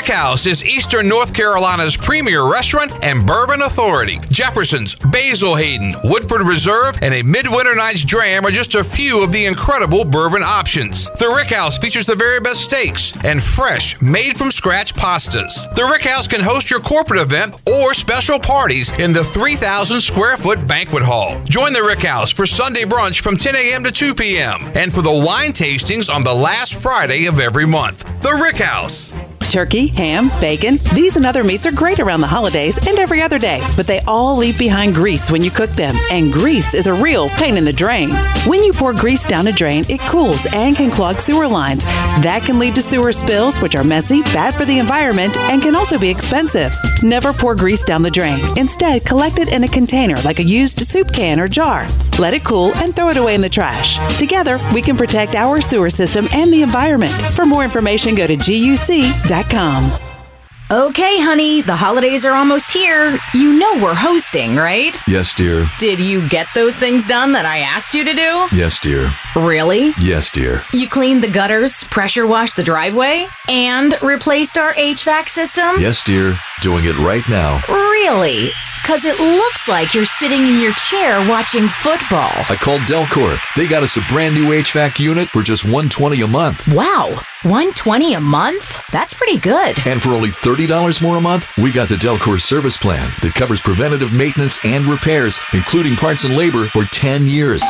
The House is Eastern North Carolina's premier restaurant and bourbon authority. Jefferson's, Basil Hayden, Woodford Reserve, and a Midwinter Night's Dram are just a few of the incredible bourbon options. The Rick House features the very best steaks and fresh, made from scratch pastas. The Rick House can host your corporate event or special parties in the 3,000 square foot banquet hall. Join the Rick House for Sunday brunch from 10 a.m. to 2 p.m. and for the wine tastings on the last Friday of every month. The Rick House. Turkey, ham, bacon, these and other meats are great around the holidays and every other day, but they all leave behind grease when you cook them, and grease is a real pain in the drain. When you pour grease down a drain, it cools and can clog sewer lines. That can lead to sewer spills, which are messy, bad for the environment, and can also be expensive. Never pour grease down the drain. Instead, collect it in a container like a used soup can or jar. Let it cool and throw it away in the trash. Together, we can protect our sewer system and the environment. For more information, go to guc.com. Okay, honey, the holidays are almost here. You know we're hosting, right? Yes, dear. Did you get those things done that I asked you to do? Yes, dear. Really? Yes, dear. You cleaned the gutters, pressure washed the driveway, and replaced our HVAC system? Yes, dear. Doing it right now. Really? Because it looks like you're sitting in your chair watching football. I called Delcor. They got us a brand new HVAC unit for just 120 a month. Wow, 120 a month? That's pretty good. And for only $30 more a month, we got the Delcor service plan that covers preventative maintenance and repairs, including parts and labor, for 10 years.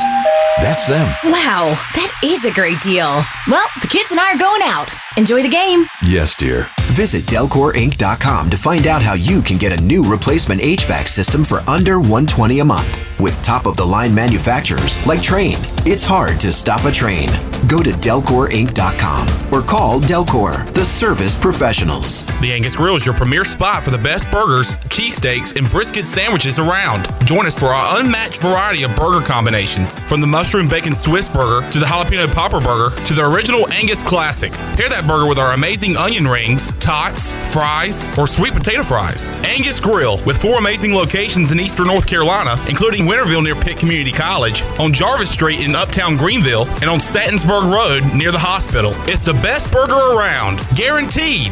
That's them. Wow, that is a great deal. Well, the kids and I are going out. Enjoy the game. Yes, dear. Visit DelcorInc.com to find out how you can get a new replacement HVAC system for under 120 a month. With top of the line manufacturers like Trane, it's hard to stop a Trane. Go to DelcorInc.com or call Delcor, the service professionals. The Angus Grill is your premier spot for the best burgers, cheesesteaks, and brisket sandwiches around. Join us for our unmatched variety of burger combinations, from the mushroom bacon Swiss burger to the jalapeno popper burger to the original Angus classic. Pair that burger with our amazing onion rings, tots, fries, or sweet potato fries. Angus Grill, with four amazing locations in eastern North Carolina, including Winterville near Pitt Community College, on Jarvis Street in uptown Greenville, and on Stantonsburg Road near the hospital. It's the best burger around, guaranteed.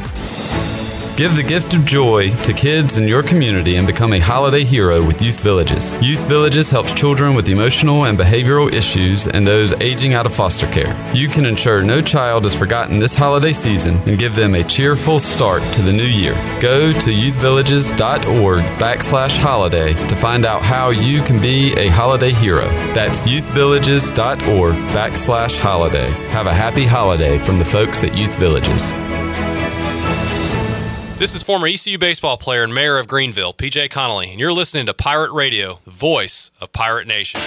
Give the gift of joy to kids in your community and become a holiday hero with Youth Villages. Youth Villages helps children with emotional and behavioral issues and those aging out of foster care. You can ensure no child is forgotten this holiday season and give them a cheerful start to the new year. Go to youthvillages.org backslash holiday to find out how you can be a holiday hero. That's youthvillages.org backslash holiday. Have a happy holiday from the folks at Youth Villages. This is former ECU baseball player and mayor of Greenville, PJ Connolly, and you're listening to Pirate Radio, the voice of Pirate Nation.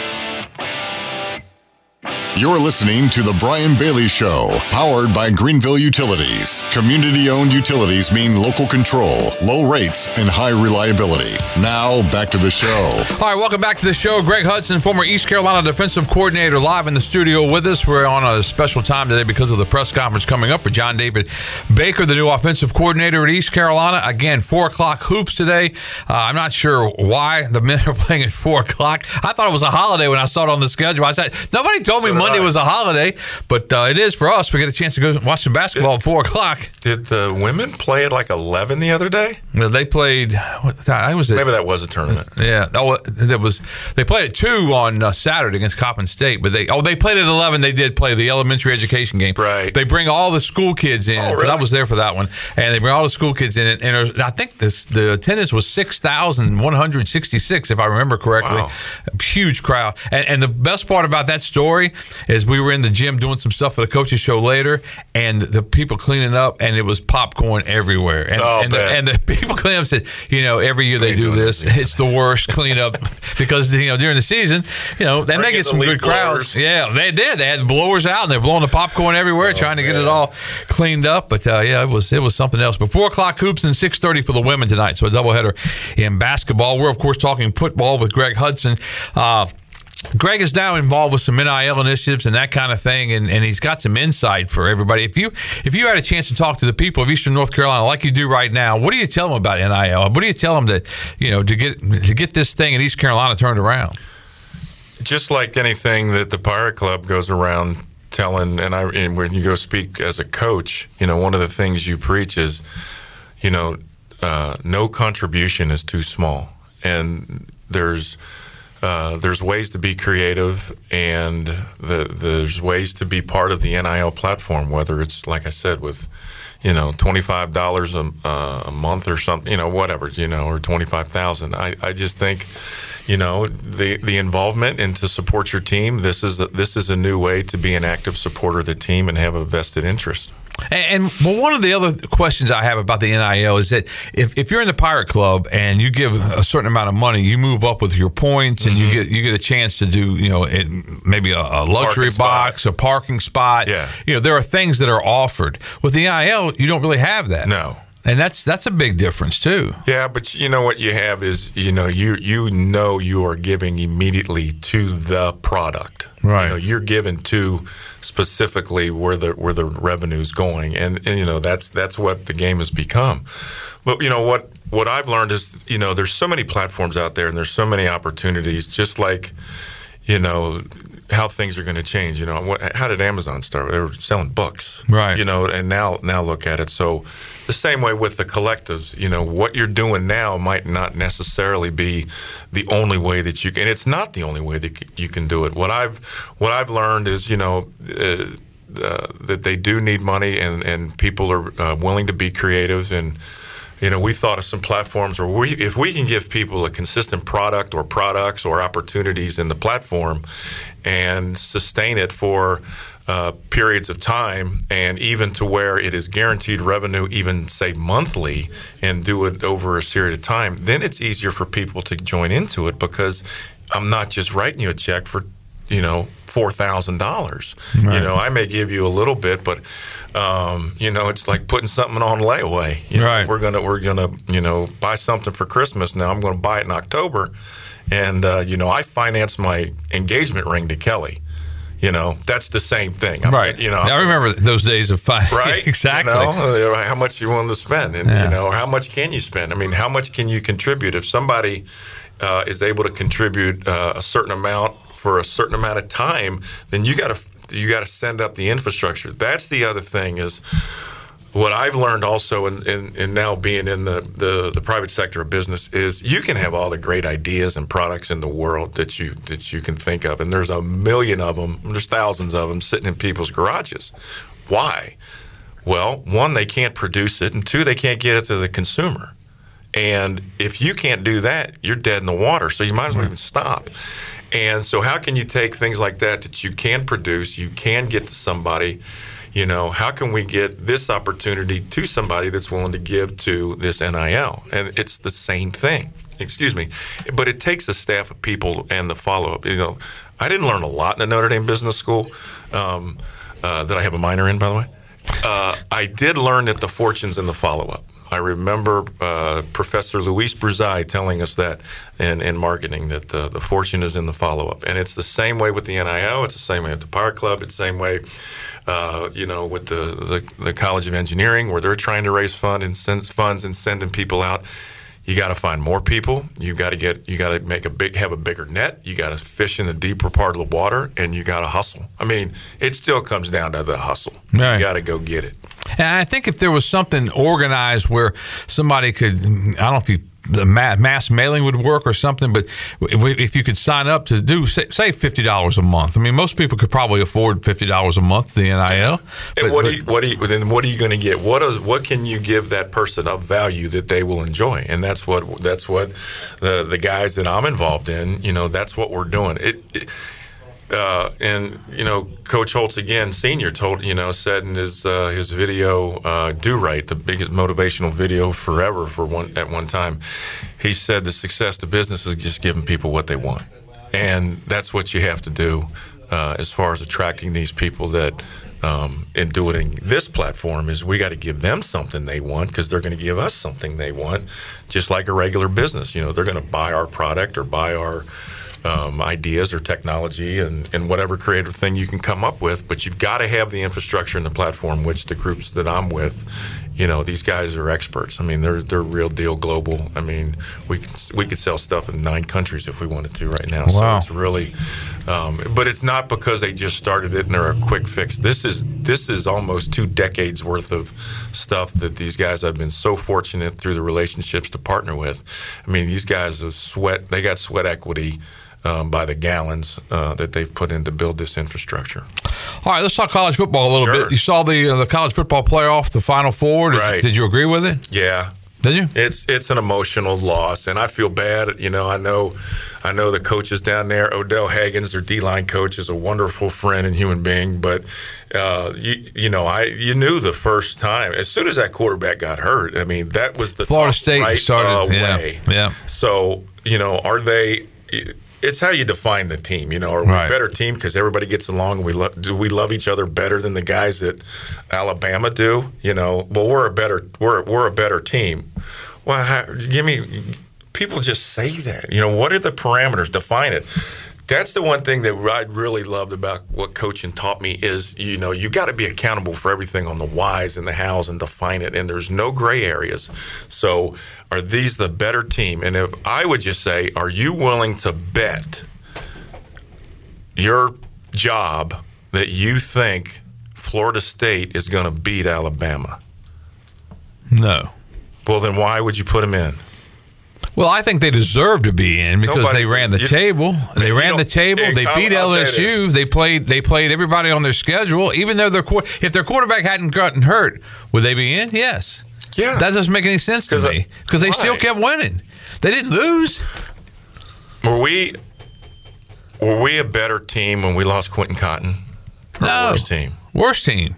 You're listening to The Brian Bailey Show, powered by Greenville Utilities. Community owned utilities mean local control, low rates, and high reliability. Now, back to the show. All right, welcome back to the show. Greg Hudson, former East Carolina defensive coordinator, live in the studio with us. We're on a special time today because of the press conference coming up for John David Baker, the new offensive coordinator at East Carolina. Again, 4 o'clock hoops today. Uh, I'm not sure why the men are playing at 4 o'clock. I thought it was a holiday when I saw it on the schedule. I said, nobody told me Monday was a holiday, but uh, it is for us. We get a chance to go watch some basketball at 4 o'clock. Did the women play at like 11 the other day? Well, They played. What, I was Maybe that was a tournament. Yeah. Oh, there was. They played at two on uh, Saturday against Coppin State, but they oh they played at eleven. They did play the elementary education game. Right. They bring all the school kids in. Oh, really? I was there for that one, and they bring all the school kids in, and, there's- I think this the attendance was six thousand one hundred sixty six, if I remember correctly. Wow. Huge crowd, and, and the best part about that story is we were in the gym doing some stuff for the coaches show later, and the people cleaning up, and it was popcorn everywhere, and Oh, and, the, and the people cleaning up said, you know, every year they do this, it's the worst cleanup because you know during the season, you know, they make may in get the some good crowds. blowers. Yeah, they did. They had blowers out and they're blowing the popcorn everywhere, trying to get it all cleaned up. But uh, yeah, it was it was something else. But four o'clock hoops and six thirty for the women tonight. So a doubleheader in basketball. We're of course talking football with Greg Hudson. Uh, Greg is now involved with some NIL initiatives and that kind of thing, and, and he's got some insight for everybody. If you if you had a chance to talk to the people of Eastern North Carolina like you do right now, what do you tell them about NIL? What do you tell them that you know to get to get this thing in East Carolina turned around? just like anything that the Pirate Club goes around telling, and I, and when you go speak as a coach, you know, one of the things you preach is, you know, uh, no contribution is too small, and there's uh, there's ways to be creative, and the, there's ways to be part of the NIL platform, whether it's like I said with. You know, twenty five dollars a uh, a month or something. You know, whatever. You know, or twenty five thousand. I, I just think, you know, the the involvement and to support your team. This is a, this is a new way to be an active supporter of the team and have a vested interest. And, and well, one of the other questions I have about the NIL is that if, if you're in the Pirate Club and you give a certain amount of money, you move up with your points, and you mm-hmm. get you get a chance to do you know it, maybe a, a luxury Parking spot. box, a parking spot. Yeah. you know there are things that are offered with the NIL. You don't really have that. No. And that's that's a big difference too. Yeah, but you know what you have is you know you you know you are giving immediately to the product. Right. You know, you're given to specifically where the where the revenue's going, and, and you know that's that's what the game has become. But you know what what I've learned is you know there's so many platforms out there, and there's so many opportunities. Just like you know how things are going to change. You know, what, how did Amazon start? They were selling books, Right. You know, and now now look at it. So the same way with the collectives, you know, what you're doing now might not necessarily be the only way that you can. And it's not the only way that you can do it. What I've what I've learned is, you know. Uh, uh, that they do need money, and, and people are uh, willing to be creative. And you know, we thought of some platforms where we, if we can give people a consistent product or products or opportunities in the platform, and sustain it for uh, periods of time, and even to where it is guaranteed revenue, even say monthly, and do it over a period of time, then it's easier for people to join into it because I'm not just writing you a check for, you know, four thousand dollars. You know, I may give you a little bit, but um, you know, it's like putting something on layaway. You know, Right. We're gonna we're gonna you know buy something for Christmas. Now I'm going to buy it in October, and uh, you know I financed my engagement ring to Kelly. You know, that's the same thing. I'm- Right. You know, I remember those days of fun. right? exactly. You know, uh, how much you want to spend, and Yeah. you know, how much can you spend? I mean, how much can you contribute? If somebody uh, is able to contribute uh, a certain amount for a certain amount of time, then you got to you got to send up the infrastructure. That's the other thing is what I've learned also in, in, in now being in the, the, the private sector of business is you can have all the great ideas and products in the world that you that you can think of, and there's a million of them. There's thousands of them sitting in people's garages. Why? Well, one, they can't produce it, and two, they can't get it to the consumer. And if you can't do that, you're dead in the water. So you might as well even stop. And so, how can you take things like that that you can produce, you can get to somebody? You know, how can we get this opportunity to somebody that's willing to give to this NIL? And it's the same thing. Excuse me, but it takes a staff of people and the follow up. You know, I didn't learn a lot in the Notre Dame Business School um, uh, that I have a minor in, by the way. Uh, I did learn that the fortune's in the follow up. I remember uh, Professor Luis Bruzai telling us that in, in marketing that the, the fortune is in the follow up, and it's the same way with the NIL. It's the same way at the Pirate Club. It's the same way, uh, you know, with the, the the College of Engineering, where they're trying to raise fund and send funds and sending people out. You got to find more people. You got to get. You got to make a big, have a bigger net. You got to fish in the deeper part of the water, and you got to hustle. I mean, it still comes down to the hustle. Right. You got to go get it. And I think if there was something organized where somebody could, I don't know if you, the mass mailing would work or something, but if you could sign up to do, say, say $50 a month. I mean, most people could probably afford $50 a month, the NIL. And what do you, what do you, then what are you going to get? What is, what can you give that person of value that they will enjoy? And that's what, that's what the, the guys that I'm involved in, you know, that's what we're doing. It, it uh, and you know, Coach Holtz again, senior, told you know said in his uh, his video, uh, "Do Right," the biggest motivational video forever for one at one time. He said the success of business is just giving people what they want, and that's what you have to do uh, as far as attracting these people that. Um, and doing this platform is we got to give them something they want because they're going to give us something they want, just like a regular business. You know, they're going to buy our product or buy our um, ideas or technology and, and whatever creative thing you can come up with. But you've got to have the infrastructure and the platform, which the groups that I'm with, you know, these guys are experts. I mean, they're they're real deal global. I mean, we could we could sell stuff in nine countries if we wanted to right now. So Wow. it's really, um, but it's not because they just started it and they're a quick fix. This is this is almost two decades worth of stuff that these guys have been so fortunate through the relationships to partner with. I mean, these guys have sweat. They got sweat equity. Um, by the gallons uh, that they've put in to build this infrastructure. All right, let's talk college football a little Sure. bit. You saw the uh, the college football playoff, the Final Four. Did, Right. did you agree with it? Yeah. Did you? It's it's an emotional loss, and I feel bad. You know, I know, I know the coaches down there. Odell Haggins, their D line coach, is a wonderful friend and human being. But uh, you you know, I you knew the first time as soon as that quarterback got hurt. I mean, that was the Florida State right started. yeah, away. yeah. So you know, are they? It's how you define the team. You know, are we Right. a better team because everybody gets along? And we lo- do we love each other better than the guys that Alabama do? You know, well, we're a better we're we're a better team. Well, how, give me. People just say that. You know, what are the parameters? Define it. That's the one thing that I really loved about what coaching taught me is, you know, you got to be accountable for everything on the whys and the hows and define it. And there's no gray areas. So, are these the better team? And if I would just say, are you willing to bet your job that you think Florida State is going to beat Alabama? No. Well, then why would you put them in? Well, I think they deserve to be in because Nobody- they ran the you- table. They ran the table. Hey, They beat I'll LSU. They played. They played everybody on their schedule. Even though their if their quarterback hadn't gotten hurt, would they be in? Yes. Yeah. That doesn't make any sense to uh, me because they still kept winning. They didn't lose. Were we were we a better team when we lost Quentin Cotton? Or No. worst team? Worst team.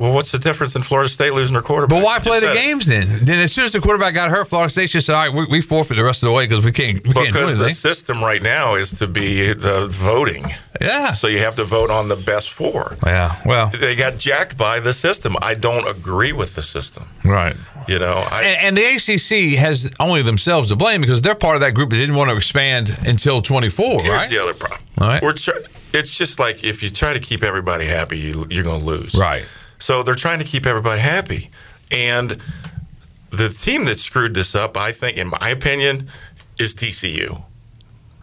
Well, what's the difference in Florida State losing their quarterback? But why play the it. games then? Then as soon as the quarterback got hurt, Florida State just said, "All right, we, we forfeit the rest of the way because we can't we can't Because the system right now is to be the voting. Yeah. So you have to vote on the best four. Yeah. Well, They got jacked by the system. I don't agree with the system. right. You know, I, And, and the ACC has only themselves to blame because they're part of that group that didn't want to expand until 24, here's right? the other problem. All right. We're it's just like if you try to keep everybody happy, you, you're going to lose. Right. So they're trying to keep everybody happy. And the team that screwed this up, I think, in my opinion, is TCU.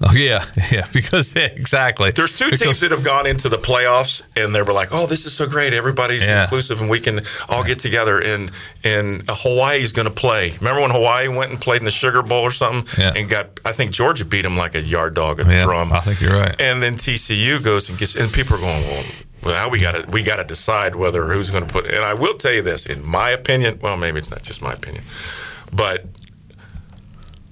Oh yeah, yeah. Because exactly. There's two Because- teams that have gone into the playoffs and they were like, "Oh, this is so great! Everybody's Yeah. inclusive and we can all get together." And and Hawaii's going to play. Remember when Hawaii went and played in the Sugar Bowl or something Yeah. and got? I think Georgia beat them like a yard dog at the Yeah, drum. I think you're right. And then TCU goes and gets, and people are going, "Well, well now we got to we got to decide whether who's going to put." And I will tell you this, in my opinion, well, maybe it's not just my opinion, but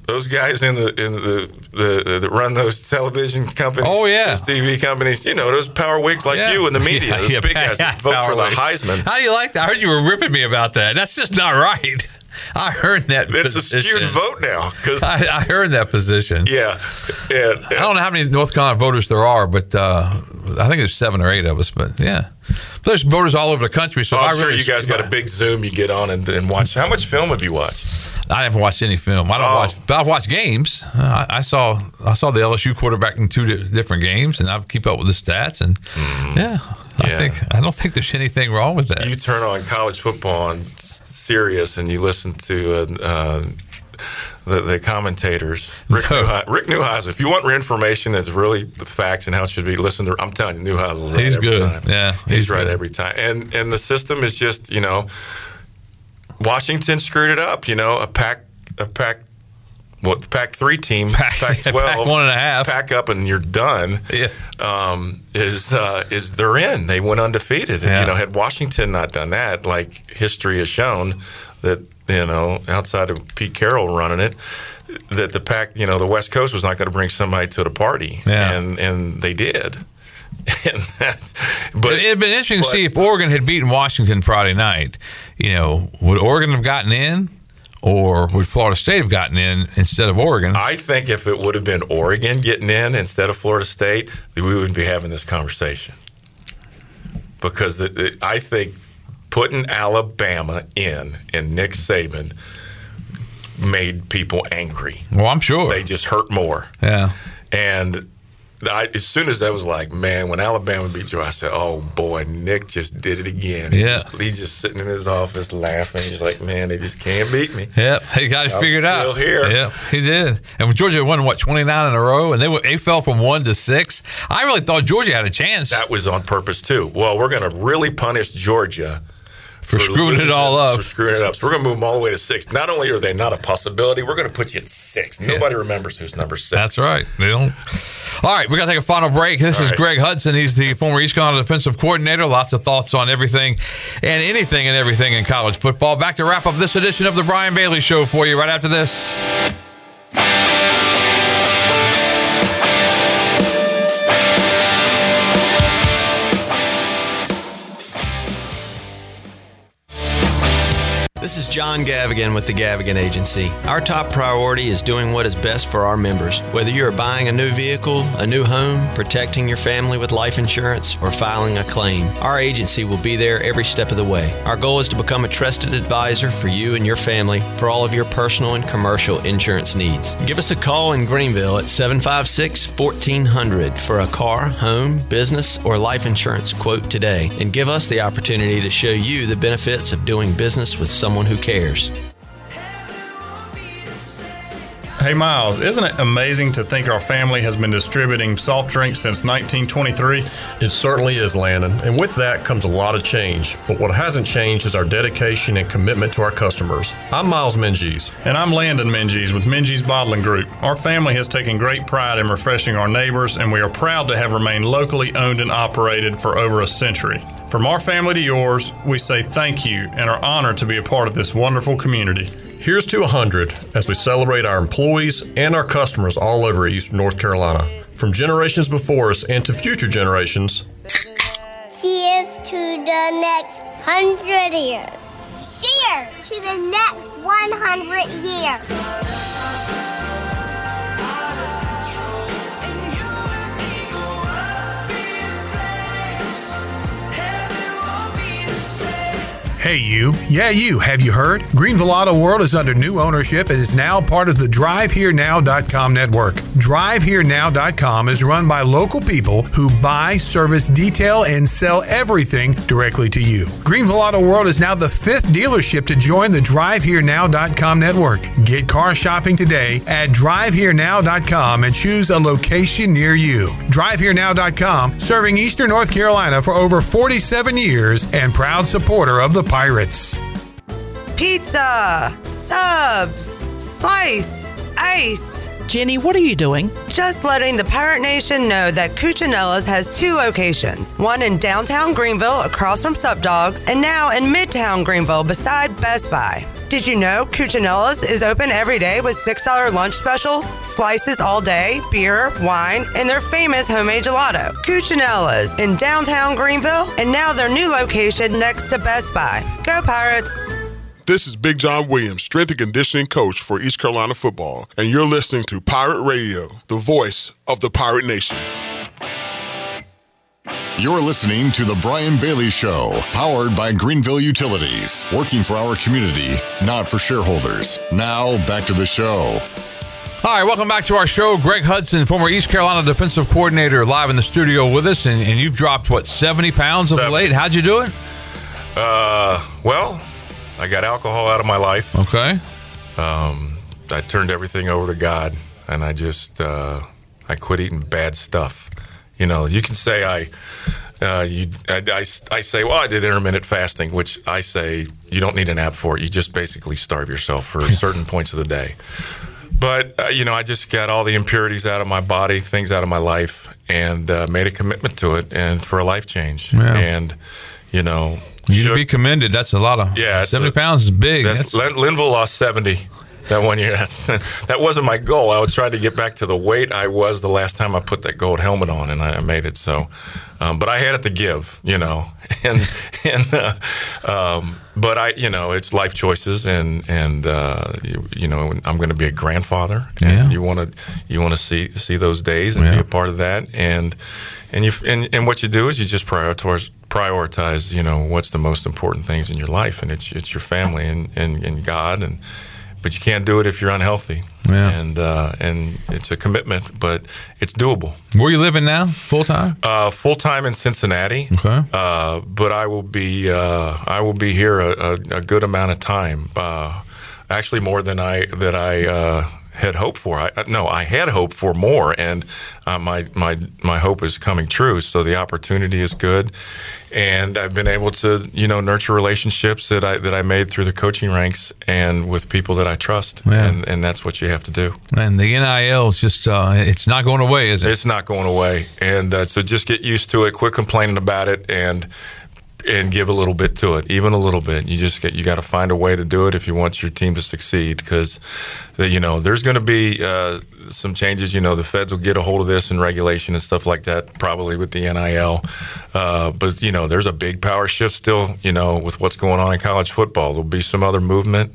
those guys in the in the, the that run those television companies, Oh, yeah. those TV companies, you know, those power wigs like Yeah. you in the media, Yeah, those yeah, big guys that vote for the. Heisman. How do you like that? I heard you were ripping me about that. That's just not right. I heard that. It's a position. skewed vote now because I, I heard that position. yeah, yeah, I don't know how many North Carolina voters there are, but uh, I think there's seven or eight of us. But yeah, there's voters all over the country. So Oh, I'm sure really, you guys got a big Zoom you get on and, and watch. How much film have you watched? I haven't watched any film. I don't Oh. watch, but I've watched games. I, I saw I saw the LSU quarterback in two di- different games, and I keep up with the stats. And yeah, I. Yeah. think I don't think there's anything wrong with that. You turn on college football on Sirius and you listen to uh, uh, the, the commentators. Rick, No. Neuheisel, Rick Neuheisel. If you want information that's really the facts and how it should be, listen to. I'm telling you, Neuheisel. Right He's every good. Time. Yeah, he's, he's right good. every time. And and the system is just you know, Washington screwed it up. You know, a pack a pack. What the Pac three team, Pac, Pac twelve, one and a half. pack up and you're done. Yeah. Um, is uh, is they're in? They went undefeated. And, Yeah. You know, had Washington not done that, like history has shown, that you know, outside of Pete Carroll running it, that the pack, you know, the West Coast was not going to bring somebody to the party, Yeah. and and they did. that, but It had been interesting but- to see if Oregon had beaten Washington Friday night. You know, would Oregon have gotten in, or would Florida State have gotten in instead of Oregon? I think if it would have been Oregon getting in instead of Florida State, we wouldn't be having this conversation. Because it, it- I think putting Alabama in and Nick Saban made people angry. well, I'm sure. They just hurt more. yeah. And I, as soon as I was like, man, when Alabama beat Georgia, I said, oh boy, Nick just did it again. He Yeah. just, he's just sitting in his office laughing. He's like, man, they just can't beat me. Yep, he got it I'm figured out. still here. Yep, he did. And when Georgia won what twenty nine in a row, and they went, they fell from one to six. I really thought Georgia had a chance That was on purpose too. Well, we're going to really punish Georgia for screwing it all up. For screwing it up. So we're going to move them all the way to six. Not only are they not a possibility, we're going to put you at six. Nobody remembers who's number six. That's right. They don't. All right, we got to take a final break. This All is right. Greg Hudson. He's the former East Carolina defensive coordinator. Lots of thoughts on everything and anything and everything in college football. Back to wrap up this edition of the Brian Bailey Show for you right after this. This is John Gavigan with the Gavigan Agency. Our top priority is doing what is best for our members. Whether you are buying a new vehicle, a new home, protecting your family with life insurance, or filing a claim, our agency will be there every step of the way. Our goal is to become a trusted advisor for you and your family for all of your personal and commercial insurance needs. Give us a call in Greenville at 756 1400 for a car, home, business, or life insurance quote today and give us the opportunity to show you the benefits of doing business with someone who cares. Hey Miles, isn't it amazing to think our family has been distributing soft drinks since 1923? It certainly is, Landon. And with that comes a lot of change. But what hasn't changed is our dedication and commitment to our customers. I'm Miles Minges. And I'm Landon Minges with Minges Bottling Group. Our family has taken great pride in refreshing our neighbors, and we are proud to have remained locally owned and operated for over a century. From our family to yours, we say thank you and are honored to be a part of this wonderful community. Here's to 100 as we celebrate our employees and our customers all over Eastern North Carolina. From generations before us and to future generations, Cheers. To the next hundred years. Cheers to the next 100 years. Hey, you. Yeah, you. Have you heard? Greenville Auto World is under new ownership and is now part of the DriveHereNow.com network. DriveHereNow.com is run by local people who buy, service, detail, and sell everything directly to you. Greenville Auto World is now the fifth dealership to join the DriveHereNow.com network. Get car shopping today at DriveHereNow.com and choose a location near you. DriveHereNow.com, serving Eastern North Carolina for over 47 years and proud supporter of the Pirates. Pizza, subs, slice, ice. Jenny, what are you doing? Just letting the Pirate Nation know that Cuccinella's has two locations one in downtown Greenville across from Sup Dogs, and now in midtown Greenville beside Best Buy. Did you know Cuccinella's is open every day with $6 lunch specials, slices all day, beer, wine, and their famous homemade gelato? Cuccinella's in downtown Greenville, and now their new location next to Best Buy. Go Pirates! This is Big John Williams, strength and conditioning coach for East Carolina football, and you're listening to Pirate Radio, the voice of the Pirate Nation. You're listening to The Brian Bailey Show, powered by Greenville Utilities, working for our community, not for shareholders. Now, back to the show. All right, welcome back to our show. Greg Hudson, former East Carolina defensive coordinator, live in the studio with us, and, and you've dropped what seventy pounds of late. How'd you do it? Uh, well, I got alcohol out of my life. Okay. Um, I turned everything over to God, and I just uh, I quit eating bad stuff. You know, you can say I. Uh, you, I, I, I say, well, I did intermittent fasting, which I say you don't need an app for it. You just basically starve yourself for certain points of the day. But uh, you know, I just got all the impurities out of my body, things out of my life, and uh, made a commitment to it, and for a life change. Yeah. And you know, You to be commended. That's a lot of. Yeah, seventy a- pounds is big. That's, That's- Linval lost 70 that one year. That's, that wasn't my goal. I was trying to get back to the weight I was the last time I put that gold helmet on, and I, I made it. So, um, but I had it to give, you know, and and uh, um, but I, you know, it's life choices, and and uh, you, you know, I'm going to be a grandfather, and Yeah. you want to you want to see see those days and Yeah. be a part of that, and and you and, and what you do is you just prioritize prioritize you know what's the most important things in your life and it's it's your family and and, and God and but you can't do it if you're unhealthy Yeah. and uh, and it's a commitment but it's doable Where you living now? Full time? uh, full time in Cincinnati Okay. uh, but I will be uh, I will be here a, a, a good amount of time uh, actually more than I that I uh, had hoped for I, no I had hoped for more and uh, my my my hope is coming true so the opportunity is good and I've been able to you know nurture relationships that I that I made through the coaching ranks and with people that I trust Yeah. and and that's what you have to do And the NIL is just, uh, it's not going away, is it? it's not going away, and uh, so just get used to it. Quit complaining about it, and and give a little bit to it, even a little bit. You just get you got to find a way to do it if you want your team to succeed, because you know there's going to be uh, some changes. You know the feds will get a hold of this and regulation and stuff like that, probably with the NIL. Uh, but you know there's a big power shift still. You know with what's going on in college football, there'll be some other movement,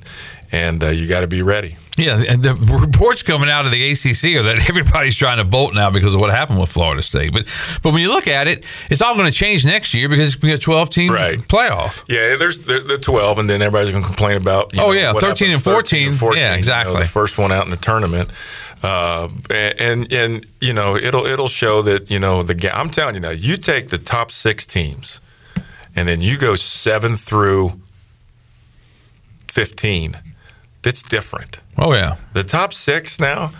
and uh, you got to be ready. Yeah, and the reports coming out of the ACC are that everybody's trying to bolt now because of what happened with Florida State. But but when you look at it, it's all going to change next year because we got 12 team playoff. Yeah, there's the, the 12, and then everybody's going to complain about. Oh, know, yeah, what 13 and with 13 14. Yeah, you know, exactly. the first one out in the tournament, uh, and and you know it'll it'll show that you know the I'm telling you now, you take the top six teams, and then you go seven through fifteen. It's different. Oh yeah, the top six now.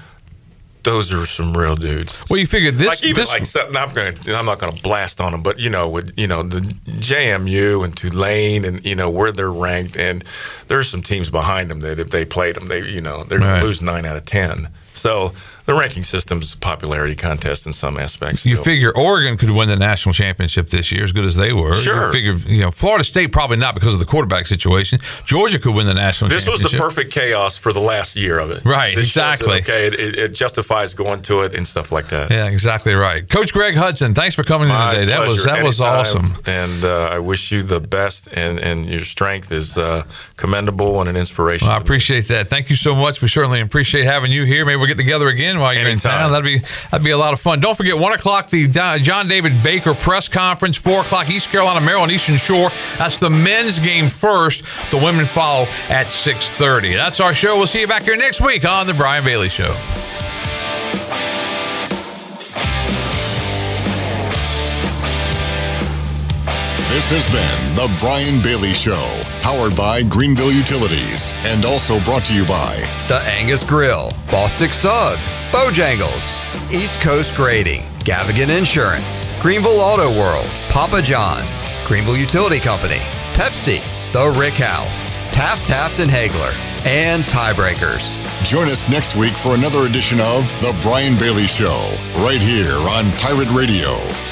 Those are some real dudes. Well, you figured this- like even this- like something I'm going to I'm not going to blast on them, but you know with you know the JMU and Tulane and you know where they're ranked, and there's some teams behind them that if they played them, they you know they're going Right. to lose nine out of ten. So the ranking system's a popularity contest in some aspects. You still. figure Oregon could win the national championship this year, as good as they were. Sure. You figure, you know, Florida State probably not because of the quarterback situation. Georgia could win the national championship. This was the perfect chaos for the last year of it. Right, This exactly. okay, it, it, it justifies going to it and stuff like that. Yeah, exactly right. Coach Greg Hudson, thanks for coming My in today. That was pleasure. that was awesome. And uh, I wish you the best, and, and your strength is uh, commendable and an inspiration. Well, I appreciate that. Thank you so much. We certainly appreciate having you here. Maybe we'll get together again while you're in town. That'd be that'd be a lot of fun. Don't forget, one o'clock the John David Baker press conference. Four o'clock East Carolina, Maryland Eastern Shore. That's the men's game first. The women follow at six thirty. That's our show. We'll see you back here next week on the Brian Bailey Show. This has been The Brian Bailey Show, powered by Greenville Utilities, and also brought to you by The Angus Grill, Bostic Sugg, Bojangles, East Coast Grading, Gavigan Insurance, Greenville Auto World, Papa John's, Greenville Utility Company, Pepsi, The Rick House, Taft Taft and Haigler, and Tiebreakers. Join us next week for another edition of The Brian Bailey Show, right here on Pirate Radio.